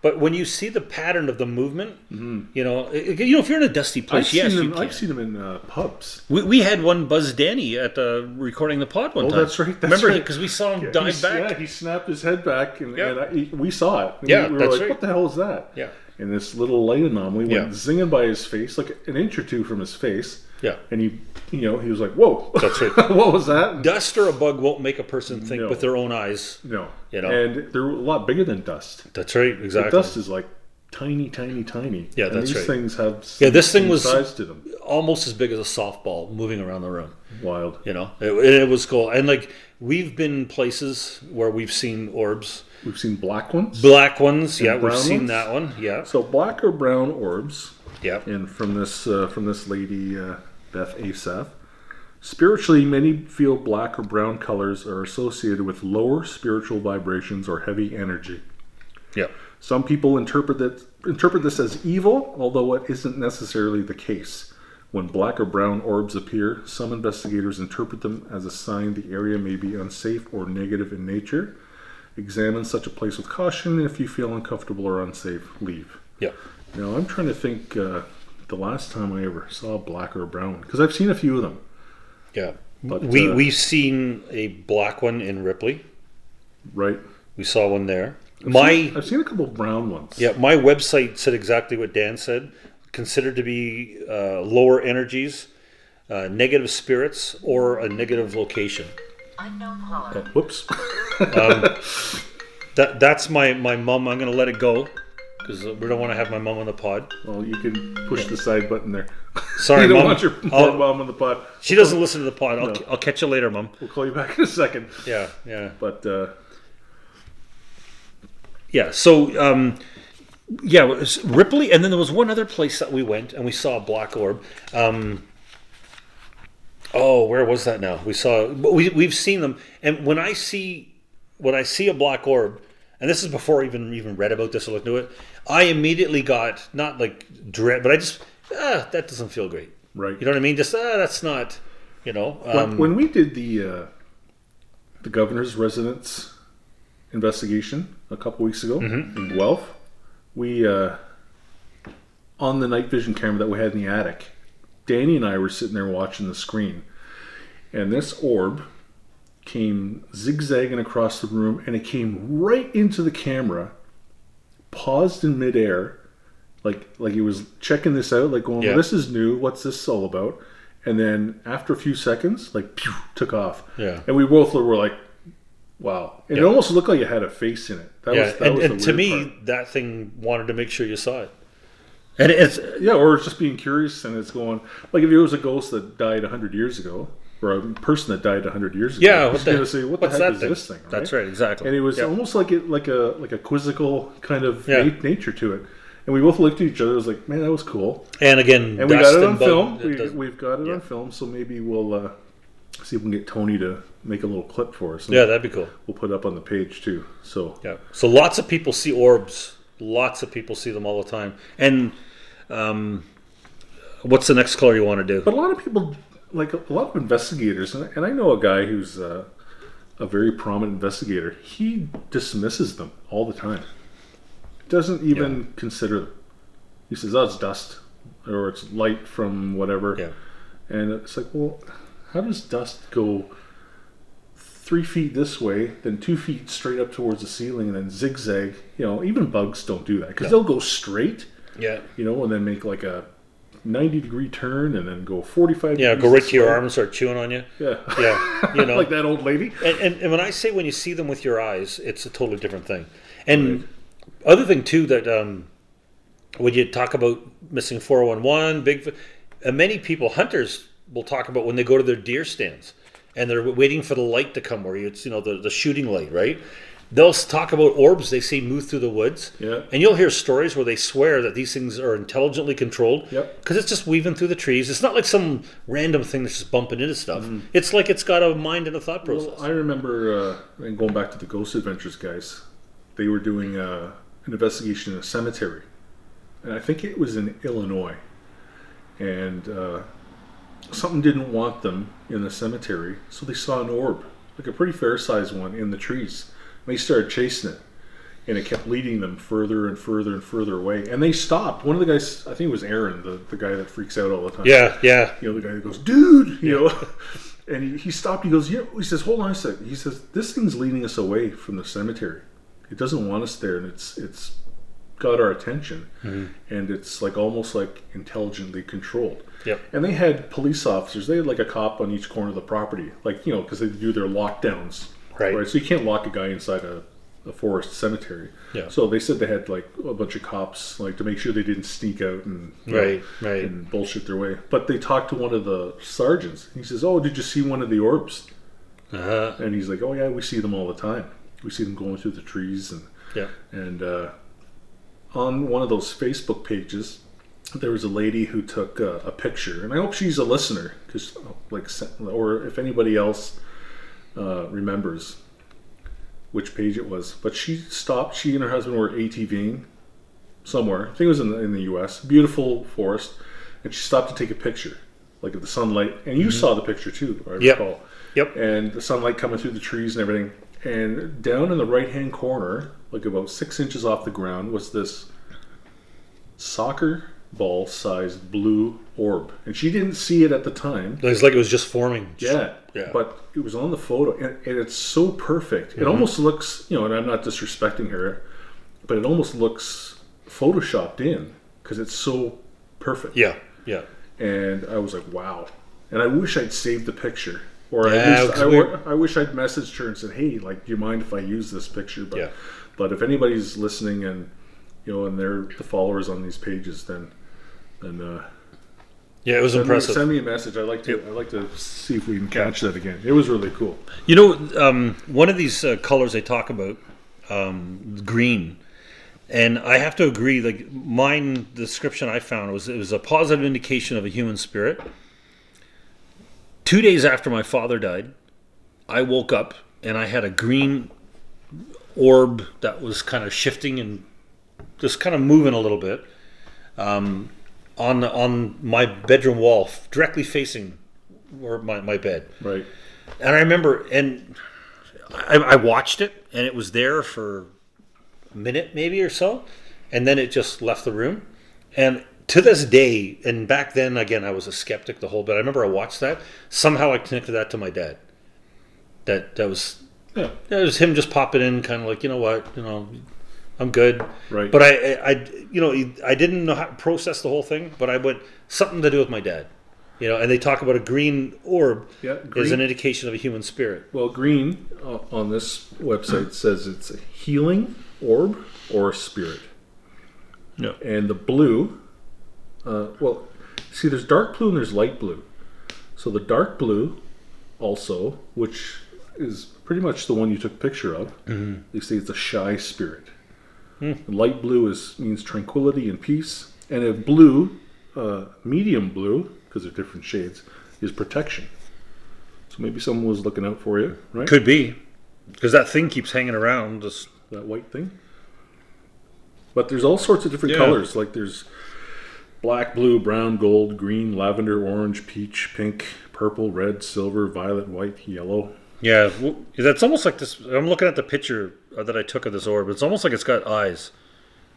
[SPEAKER 3] but when you see the pattern of the movement, you know, you know, if you're in a dusty
[SPEAKER 2] Mm-hmm. I've
[SPEAKER 3] place, yes,
[SPEAKER 2] seen them. I've seen them in uh, pubs.
[SPEAKER 3] we, we had one Buzz Danny at uh, recording the pod one
[SPEAKER 2] Oh,
[SPEAKER 3] time.
[SPEAKER 2] that's right, that's
[SPEAKER 3] Remember,
[SPEAKER 2] right.
[SPEAKER 3] because we saw him
[SPEAKER 2] Yeah,
[SPEAKER 3] dive back.
[SPEAKER 2] Yeah, he snapped his head back, and,
[SPEAKER 3] Yeah.
[SPEAKER 2] and I, he- we saw it. And
[SPEAKER 3] Yeah,
[SPEAKER 2] we, we were
[SPEAKER 3] that's
[SPEAKER 2] like,
[SPEAKER 3] right.
[SPEAKER 2] "What the hell is that?"
[SPEAKER 3] Yeah.
[SPEAKER 2] And this little light anomaly went
[SPEAKER 3] Yeah.
[SPEAKER 2] zinging by his face, like an inch or two from his face,
[SPEAKER 3] Yeah,
[SPEAKER 2] and he, you know, he was like, "Whoa,
[SPEAKER 3] That's right.
[SPEAKER 2] what was that?"
[SPEAKER 3] dust or a bug won't make a person think
[SPEAKER 2] No.
[SPEAKER 3] with their own eyes.
[SPEAKER 2] No,
[SPEAKER 3] You know.
[SPEAKER 2] and they're a lot bigger than dust.
[SPEAKER 3] That's right, exactly.
[SPEAKER 2] Dust is like tiny, tiny, tiny.
[SPEAKER 3] Yeah,
[SPEAKER 2] and
[SPEAKER 3] that's
[SPEAKER 2] these
[SPEAKER 3] right.
[SPEAKER 2] things have
[SPEAKER 3] Yeah, this thing was-
[SPEAKER 2] size to them.
[SPEAKER 3] almost as big as a softball moving around the room.
[SPEAKER 2] Wild.
[SPEAKER 3] You know, it, it was cool. And like we've been places where we've seen orbs,
[SPEAKER 2] We've seen black ones.
[SPEAKER 3] black ones. yeah, we've seen
[SPEAKER 2] ones?
[SPEAKER 3] that one. Yeah,
[SPEAKER 2] so black or brown orbs
[SPEAKER 3] yeah,
[SPEAKER 2] and from this uh, from this lady uh, Beth Asaph. Spiritually, many feel black or brown colors are associated with lower spiritual vibrations or heavy energy.
[SPEAKER 3] yeah.
[SPEAKER 2] Some people interpret that interpret this as evil, although it isn't necessarily the case. When black or brown orbs appear, some investigators interpret them as a sign the area may be unsafe or negative in nature. Examine such a place with caution. If you feel uncomfortable or unsafe, leave.
[SPEAKER 3] Yeah.
[SPEAKER 2] Now, I'm trying to think uh, the last time I ever saw a black or a brown because I've seen a few of them.
[SPEAKER 3] Yeah.
[SPEAKER 2] But,
[SPEAKER 3] we
[SPEAKER 2] uh,
[SPEAKER 3] we've seen a black one in Ripley.
[SPEAKER 2] Right?
[SPEAKER 3] We saw one there. my
[SPEAKER 2] I've seen a couple brown ones.
[SPEAKER 3] yeah, my website said exactly what Dan said. Considered to be uh, lower energies, uh, negative spirits, or a negative location.
[SPEAKER 4] Unknown caller.
[SPEAKER 2] Whoops.
[SPEAKER 3] That that's my my mum. I'm gonna let it go because we don't want to have my mom on the pod.
[SPEAKER 2] Well, you can push the side button there.
[SPEAKER 3] Sorry,
[SPEAKER 2] you don't
[SPEAKER 3] mom.
[SPEAKER 2] want your
[SPEAKER 3] I'll-
[SPEAKER 2] mom on the pod.
[SPEAKER 3] she doesn't listen to the pod. I'll,
[SPEAKER 2] No.
[SPEAKER 3] I'll catch you later, mom.
[SPEAKER 2] We'll call you back in a second.
[SPEAKER 3] Yeah, yeah.
[SPEAKER 2] But uh,
[SPEAKER 3] Yeah. So, um, yeah, it was Ripley, and then there was one other place that we went and we saw a black orb. Um, oh, where was that now? We saw. We we've seen them, and when I see when I see a black orb, and this is before I even even read about this or looked into it, I immediately got not like dread, but I just ah, that doesn't feel great.
[SPEAKER 2] right.
[SPEAKER 3] You know what I mean? Just ah, that's not. You know.
[SPEAKER 2] when,
[SPEAKER 3] Um,
[SPEAKER 2] when we did the uh, the governor's residence investigation a couple weeks ago
[SPEAKER 3] Mm-hmm.
[SPEAKER 2] in Guelph, we uh, on the night vision camera that we had in the attic, Danny and I were sitting there watching the screen, and this orb came zigzagging across the room, and it came right into the camera, paused in midair, like like he was checking this out, like going,
[SPEAKER 3] Yeah.
[SPEAKER 2] well, "This is new. What's this all about?" And then after a few seconds, like pew, took off.
[SPEAKER 3] Yeah.
[SPEAKER 2] And we both were like, "Wow!" And
[SPEAKER 3] Yeah.
[SPEAKER 2] it almost looked like it had a face in it. That
[SPEAKER 3] yeah,
[SPEAKER 2] was that
[SPEAKER 3] and,
[SPEAKER 2] was
[SPEAKER 3] and to me,
[SPEAKER 2] part.
[SPEAKER 3] that thing wanted to make sure you saw it. And it's
[SPEAKER 2] yeah, or it's just being curious, and it's going like if it was a ghost that died hundred years ago, or a person that died hundred years ago.
[SPEAKER 3] Yeah, what the-
[SPEAKER 2] gonna say, "What the
[SPEAKER 3] what's
[SPEAKER 2] heck
[SPEAKER 3] that
[SPEAKER 2] is
[SPEAKER 3] thing?"
[SPEAKER 2] this thing?"
[SPEAKER 3] That's right, exactly.
[SPEAKER 2] And it was
[SPEAKER 3] Yep.
[SPEAKER 2] almost like it, like a like a quizzical kind of
[SPEAKER 3] Yeah.
[SPEAKER 2] na- nature to it. And we both looked at each other. It was like, "Man, that was cool."
[SPEAKER 3] and again,
[SPEAKER 2] And we got it on film. We, we've got it
[SPEAKER 3] yeah.
[SPEAKER 2] on film, so maybe we'll uh, see if we can get Tony to make a little clip for us.
[SPEAKER 3] yeah, that'd be cool.
[SPEAKER 2] we'll put it up on the page too. So
[SPEAKER 3] Yeah. So lots of people see orbs. Lots of people see them all the time. And um, what's the next color you want to do?
[SPEAKER 2] But a lot of people, like a lot of investigators, and, I know a guy who's uh, a very prominent investigator. He dismisses them all the time. Doesn't even consider them. He says, "Oh, it's dust, or it's light from whatever."
[SPEAKER 3] Yeah.
[SPEAKER 2] And it's like, well, how does dust go three feet this way, then two feet straight up towards the ceiling, and then zigzag? You know, even bugs don't do that because
[SPEAKER 3] No.
[SPEAKER 2] they'll go straight,
[SPEAKER 3] Yeah.
[SPEAKER 2] you know, and then make like a ninety degree turn, and then go forty five.
[SPEAKER 3] Yeah. Go right to your arm and start chewing on you.
[SPEAKER 2] Yeah,
[SPEAKER 3] Yeah. You know.
[SPEAKER 2] like that old lady.
[SPEAKER 3] And, and, and when I say when you see them with your eyes, it's a totally different thing. And other thing too that um, when you talk about missing four hundred one, big, uh, many people hunters will talk about when they go to their deer stands and they're waiting for the light to come, where it's you know the the shooting light, right? They'll talk about orbs they see move through the woods,
[SPEAKER 2] Yeah.
[SPEAKER 3] and you'll hear stories where they swear that these things are intelligently controlled,
[SPEAKER 2] Yep.
[SPEAKER 3] because it's just weaving through the trees. It's not like some random thing that's just bumping into stuff. It's like it's got a mind and a thought process.
[SPEAKER 2] Well, I remember, uh, and going back to the Ghost Adventures guys, they were doing uh, an investigation in a cemetery, and I think it was in Illinois, and uh, something didn't want them in the cemetery, so they saw an orb, like a pretty fair sized one, in the trees. They started chasing it, and it kept leading them further and further and further away. And they stopped. One of the guys, I think it was Aaron, the, the guy that freaks out all the time
[SPEAKER 3] yeah, yeah.
[SPEAKER 2] you know, the guy that goes, dude, you know, and he, he stopped. He goes, yeah. He says, hold on a sec. He says, this thing's leading us away from the cemetery. It doesn't want us there, and it's it's got our attention, mm-hmm. and it's like almost like intelligently controlled.
[SPEAKER 3] Yep.
[SPEAKER 2] And they had police officers. They had like a cop on each corner of the property, like you know, because they do their lockdowns.
[SPEAKER 3] Right.
[SPEAKER 2] So you can't lock a guy inside a, a forest cemetery.
[SPEAKER 3] Yeah.
[SPEAKER 2] So they said they had like a bunch of cops, like to make sure they didn't sneak out and you know,
[SPEAKER 3] Right, right.
[SPEAKER 2] and bullshit their way. But they talked to one of the sergeants. He says, "Oh, did you see one of the orbs?"
[SPEAKER 3] Uh-huh.
[SPEAKER 2] And he's like, "Oh yeah, we see them all the time. We see them going through the trees and
[SPEAKER 3] Yeah.
[SPEAKER 2] and uh, on one of those Facebook pages, there was a lady who took uh, a picture, and I hope she's a listener, because like, or if anybody else uh, remembers which page it was, but she stopped. She and her husband were ATVing somewhere. I think it was in the, in the U.S. Beautiful forest, and she stopped to take a picture, like of the sunlight. And you saw the picture too, I
[SPEAKER 3] Yep.
[SPEAKER 2] recall
[SPEAKER 3] Yep.
[SPEAKER 2] and the sunlight coming through the trees and everything. And down in the right hand corner, like about six inches off the ground, was this soccer ball sized blue orb. And she didn't see it at the time.
[SPEAKER 3] It's like it was just forming.
[SPEAKER 2] Yeah.
[SPEAKER 3] Yeah.
[SPEAKER 2] But it was on the photo, and, and it's so perfect.
[SPEAKER 3] Mm-hmm.
[SPEAKER 2] It almost looks, you know, and I'm not disrespecting her, but it almost looks photoshopped in because it's so perfect
[SPEAKER 3] Yeah. Yeah.
[SPEAKER 2] and I was like, wow. And I wish I'd saved the picture, or
[SPEAKER 3] Yeah,
[SPEAKER 2] at least I, or I wish I'd messaged her and said, hey, like, do you mind if I use this picture? But
[SPEAKER 3] Yeah.
[SPEAKER 2] but if anybody's listening and you know, and they're the followers on these pages, then then uh,
[SPEAKER 3] Yeah, it was
[SPEAKER 2] send, me,
[SPEAKER 3] impressive.
[SPEAKER 2] send me a message. I like to I like to see if we can catch that again. It was really cool.
[SPEAKER 3] You know, um, one of these uh, colors they talk about, um, green, and I have to agree. Like mine, description I found was it was a positive indication of a human spirit. Two days after my father died, I woke up and I had a green orb that was kind of shifting and just kind of moving a little bit um, on on my bedroom wall, directly facing or my, my bed.
[SPEAKER 2] Right.
[SPEAKER 3] And I remember, and I, I watched it, and it was there for a minute, maybe or so, and then it just left the room. And to this day, and back then, again, I was a skeptic the whole bit. I remember I watched that. Somehow, I connected that to my dad. That that was
[SPEAKER 2] Yeah.
[SPEAKER 3] that was him just popping in, kind of like, you know what, you know, I'm good.
[SPEAKER 2] Right.
[SPEAKER 3] But I, I, I- you know, I didn't know how to process the whole thing. But I went something to do with my dad. You know, and they talk about a green orb
[SPEAKER 2] Yeah,
[SPEAKER 3] is an indication of a human spirit.
[SPEAKER 2] Well, green uh, on this website says it's a healing orb or a spirit.
[SPEAKER 3] No.
[SPEAKER 2] And the blue, uh, well, see, there's dark blue and there's light blue. So the dark blue, also, which is pretty much the one you took a picture of, they say it's a shy spirit. And light blue is means tranquility and peace, and a blue, uh, medium blue, because they're different shades, is protection. So maybe someone was looking out for you, right?
[SPEAKER 3] Could be, because that thing keeps hanging around. Just
[SPEAKER 2] that white thing. But there's all sorts of different
[SPEAKER 3] Yeah.
[SPEAKER 2] colors. Like there's black, blue, brown, gold, green, lavender, orange, peach, pink, purple, red, silver, violet, white, yellow.
[SPEAKER 3] yeah, w- that's almost like this. I'm looking at the picture that I took of this orb. It's almost like it's got eyes.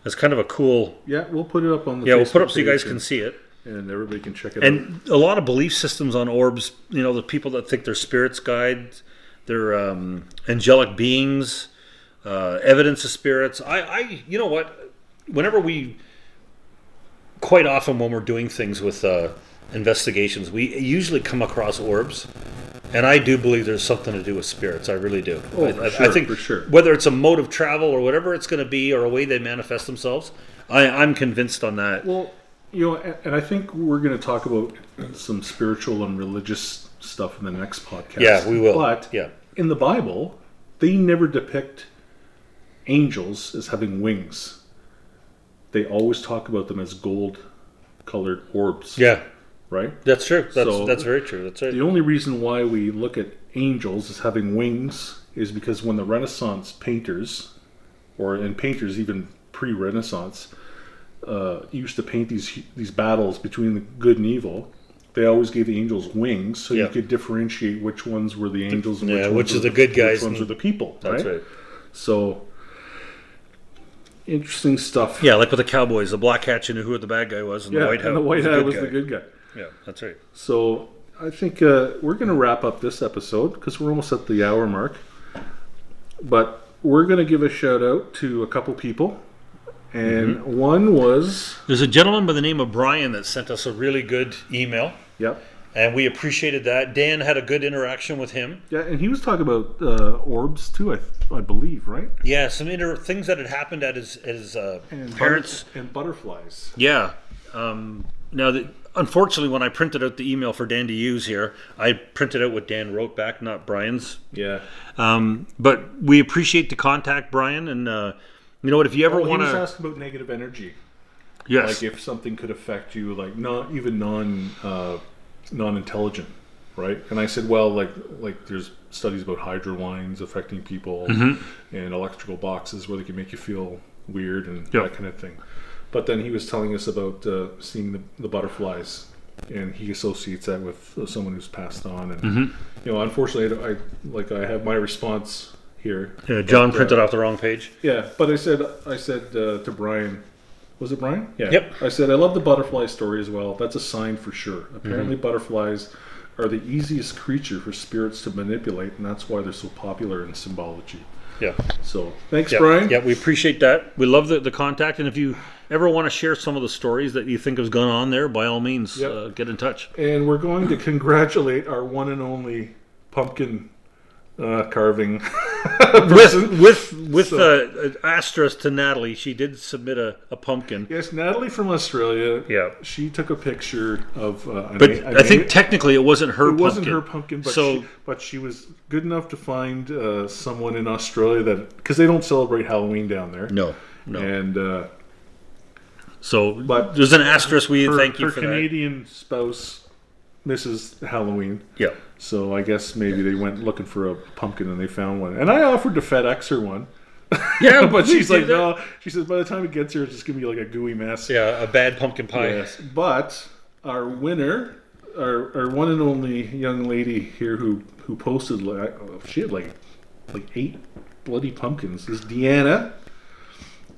[SPEAKER 3] It's kind of a cool.
[SPEAKER 2] Yeah, we'll put it up on the.
[SPEAKER 3] Yeah, we'll put
[SPEAKER 2] Facebook
[SPEAKER 3] up so you guys can see it.
[SPEAKER 2] and, and everybody can check it out.
[SPEAKER 3] And a lot of belief systems on orbs. You know, the people that think they're spirits guides, they're um, angelic beings, uh, evidence of spirits. I, I, you know what? Whenever we, quite often when we're doing things with uh, investigations, we usually come across orbs, and I do believe there's something to do with spirits. I really do.
[SPEAKER 2] Oh,
[SPEAKER 3] I,
[SPEAKER 2] for
[SPEAKER 3] I- I think
[SPEAKER 2] for sure.
[SPEAKER 3] whether it's a mode of travel or whatever it's going to be, or a way they manifest themselves, I, I'm convinced on that.
[SPEAKER 2] Well, you know, and, and I think we're going to talk about some spiritual and religious stuff in the next podcast.
[SPEAKER 3] Yeah, we will.
[SPEAKER 2] But
[SPEAKER 3] Yeah.
[SPEAKER 2] in the Bible, they never depict angels as having wings. They always talk about them as gold-colored orbs.
[SPEAKER 3] Yeah,
[SPEAKER 2] Right.
[SPEAKER 3] That's true. That's
[SPEAKER 2] So-
[SPEAKER 3] that's very true. That's right.
[SPEAKER 2] The only reason why we look at angels as having wings is because when the Renaissance painters, or and painters even pre-Renaissance, uh, used to paint these these battles between the good and evil, they always gave the angels wings so
[SPEAKER 3] Yeah.
[SPEAKER 2] you could differentiate which ones were the angels and
[SPEAKER 3] yeah,
[SPEAKER 2] which, ones
[SPEAKER 3] which is
[SPEAKER 2] were
[SPEAKER 3] the good guys
[SPEAKER 2] which ones were the people.
[SPEAKER 3] That's
[SPEAKER 2] right?
[SPEAKER 3] right.
[SPEAKER 2] So interesting stuff.
[SPEAKER 3] Yeah, like with the Cowboys, the black hat, you knew who the bad guy was, and
[SPEAKER 2] Yeah,
[SPEAKER 3] the white hat,
[SPEAKER 2] and the white
[SPEAKER 3] was, the good
[SPEAKER 2] was the good guy.
[SPEAKER 3] Yeah, that's right.
[SPEAKER 2] So I think uh, we're going to wrap up this episode because we're almost at the hour mark. But we're going to give a shout out to a couple people, and
[SPEAKER 3] Mm-hmm.
[SPEAKER 2] one was
[SPEAKER 3] There's a gentleman by the name of Brian that sent us a really good email,
[SPEAKER 2] yep,
[SPEAKER 3] and we appreciated that. Dan had a good interaction with him.
[SPEAKER 2] yeah, and he was talking about uh, orbs too, I, I believe, right?
[SPEAKER 3] Yeah, some inter- things that had happened at his, at his uh,
[SPEAKER 2] And
[SPEAKER 3] parents.
[SPEAKER 2] butter- and butterflies.
[SPEAKER 3] Yeah. Um, now, the, unfortunately, when I printed out the email for Dan to use here, I printed out what Dan wrote back, not Brian's.
[SPEAKER 2] Yeah.
[SPEAKER 3] Um, but we appreciate the contact, Brian, and uh, you know what? If you ever
[SPEAKER 2] he
[SPEAKER 3] want to,
[SPEAKER 2] ask about negative energy,
[SPEAKER 3] yes,
[SPEAKER 2] like if something could affect you, like not even non uh, non intelligent, right? And I said, well, like like there's studies about hydro lines affecting people
[SPEAKER 3] Mm-hmm.
[SPEAKER 2] and electrical boxes where they can make you feel weird and
[SPEAKER 3] Yeah.
[SPEAKER 2] that kind of thing. But then he was telling us about uh, seeing the, the butterflies, and he associates that with uh, someone who's passed on. And
[SPEAKER 3] Mm-hmm.
[SPEAKER 2] you know, unfortunately, I, I like I have my response here.
[SPEAKER 3] yeah, John
[SPEAKER 2] But, uh,
[SPEAKER 3] printed off the wrong page.
[SPEAKER 2] yeah, but I said I said uh, to Brian, was it Brian? Yeah.
[SPEAKER 3] Yep.
[SPEAKER 2] I said I love the butterfly story as well. That's a sign for sure. Apparently,
[SPEAKER 3] Mm-hmm.
[SPEAKER 2] butterflies are the easiest creature for spirits to manipulate, and that's why they're so popular in symbology.
[SPEAKER 3] Yeah.
[SPEAKER 2] So thanks,
[SPEAKER 3] Yeah,
[SPEAKER 2] Brian.
[SPEAKER 3] yeah, we appreciate that. We love the, the contact, and if you ever want to share some of the stories that you think has gone on there, by all means,
[SPEAKER 2] Yep.
[SPEAKER 3] uh, get in touch.
[SPEAKER 2] And we're going to congratulate our one and only pumpkin uh, carving.
[SPEAKER 3] with with with
[SPEAKER 2] So-
[SPEAKER 3] uh, asterisk to Natalie, she did submit a, a pumpkin.
[SPEAKER 2] yes, Natalie from Australia.
[SPEAKER 3] Yeah.
[SPEAKER 2] she took a picture of. Uh,
[SPEAKER 3] But
[SPEAKER 2] a
[SPEAKER 3] I think technically it wasn't her
[SPEAKER 2] it
[SPEAKER 3] pumpkin.
[SPEAKER 2] wasn't her pumpkin, but
[SPEAKER 3] so
[SPEAKER 2] she, but she was good enough to find uh, someone in Australia that because they don't celebrate Halloween down there.
[SPEAKER 3] no, no.
[SPEAKER 2] And uh,
[SPEAKER 3] so
[SPEAKER 2] but
[SPEAKER 3] there's an asterisk. We
[SPEAKER 2] her,
[SPEAKER 3] thank you for.
[SPEAKER 2] her
[SPEAKER 3] for
[SPEAKER 2] Canadian spouse misses Halloween.
[SPEAKER 3] Yeah.
[SPEAKER 2] So I guess maybe they went looking for a pumpkin and they found one. And I offered to FedEx her one.
[SPEAKER 3] Yeah,
[SPEAKER 2] but she's like, no. She says by the time it gets here, it's just gonna be like a gooey mess.
[SPEAKER 3] Yeah, a bad pumpkin pie.
[SPEAKER 2] Yes. But our winner, our, our one and only young lady here who who posted like she had like like eight bloody pumpkins is Deanna.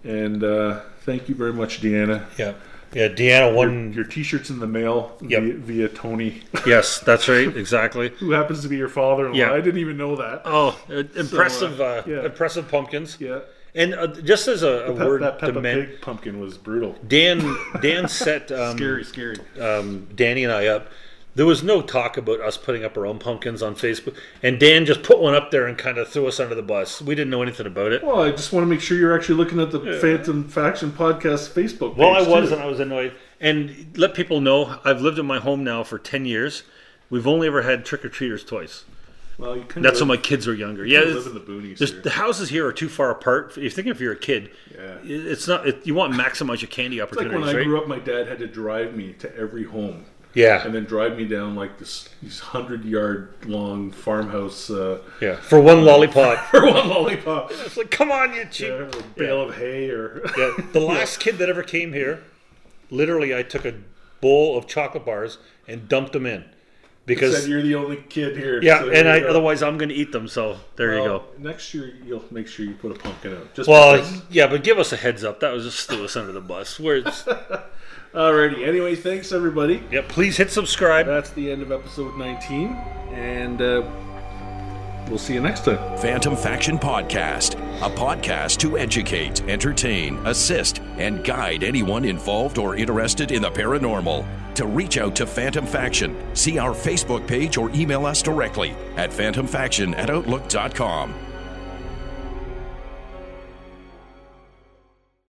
[SPEAKER 2] And uh, thank you very much, Deanna.
[SPEAKER 3] Yeah. Yeah, Deanna won.
[SPEAKER 2] Your T-shirt's in the mail
[SPEAKER 3] Yep.
[SPEAKER 2] via, via Tony,
[SPEAKER 3] Yes, that's right. Exactly.
[SPEAKER 2] who happens to be your father-in-law.
[SPEAKER 3] Yeah.
[SPEAKER 2] I didn't even know that.
[SPEAKER 3] Oh, uh, impressive! uh,
[SPEAKER 2] yeah.
[SPEAKER 3] Impressive pumpkins.
[SPEAKER 2] Yeah,
[SPEAKER 3] And uh, just as a, a
[SPEAKER 2] Pe-
[SPEAKER 3] word
[SPEAKER 2] that
[SPEAKER 3] to
[SPEAKER 2] Peppa
[SPEAKER 3] men,
[SPEAKER 2] Pig pumpkin was brutal.
[SPEAKER 3] Dan Dan set um,
[SPEAKER 2] Scary, scary.
[SPEAKER 3] um, Danny and I up. There was no talk about us putting up our own pumpkins on Facebook, and Dan just put one up there and kind of threw us under the bus. We didn't know anything about it.
[SPEAKER 2] Well, I just want to make sure you're actually looking at the Phantom Faction podcast Facebook page.
[SPEAKER 3] Well, I was,
[SPEAKER 2] too.
[SPEAKER 3] and I was annoyed. And let people know I've lived in my home now for ten years. We've only ever had trick or treaters twice.
[SPEAKER 2] Well, you
[SPEAKER 3] That's
[SPEAKER 2] of
[SPEAKER 3] when my kids were younger. Yeah,
[SPEAKER 2] live in the boonies here.
[SPEAKER 3] the houses here are too far apart. If you're thinking if you're a kid,
[SPEAKER 2] Yeah.
[SPEAKER 3] it's not. It, you want to maximize your candy
[SPEAKER 2] It's like
[SPEAKER 3] opportunities,
[SPEAKER 2] when I
[SPEAKER 3] right?
[SPEAKER 2] grew up, my dad had to drive me to every home,
[SPEAKER 3] yeah,
[SPEAKER 2] and then drive me down like this these hundred yard long farmhouse uh,
[SPEAKER 3] yeah. For one lollipop,
[SPEAKER 2] for one lollipop,
[SPEAKER 3] it's like, come on, you cheap.
[SPEAKER 2] yeah, bale of hay, or
[SPEAKER 3] Yeah, the last kid that ever came here, literally, I took a bowl of chocolate bars and dumped them in because
[SPEAKER 2] said you're the only kid here.
[SPEAKER 3] yeah,
[SPEAKER 2] so
[SPEAKER 3] and I otherwise I'm going to eat them. So there you go.
[SPEAKER 2] Next year, you'll make sure you put a pumpkin out. Just
[SPEAKER 3] Well,
[SPEAKER 2] because.
[SPEAKER 3] yeah, but give us a heads up. That was just threw us under the bus. Where it's,
[SPEAKER 2] Alrighty. Anyway, thanks everybody.
[SPEAKER 3] yeah, please hit subscribe.
[SPEAKER 2] That's the end of episode 19, and uh, we'll see you next time.
[SPEAKER 1] Phantom Faction Podcast, a podcast to educate, entertain, assist, and guide anyone involved or interested in the paranormal. To reach out to Phantom Faction, see our Facebook page or email us directly at phantomfaction at outlook.com.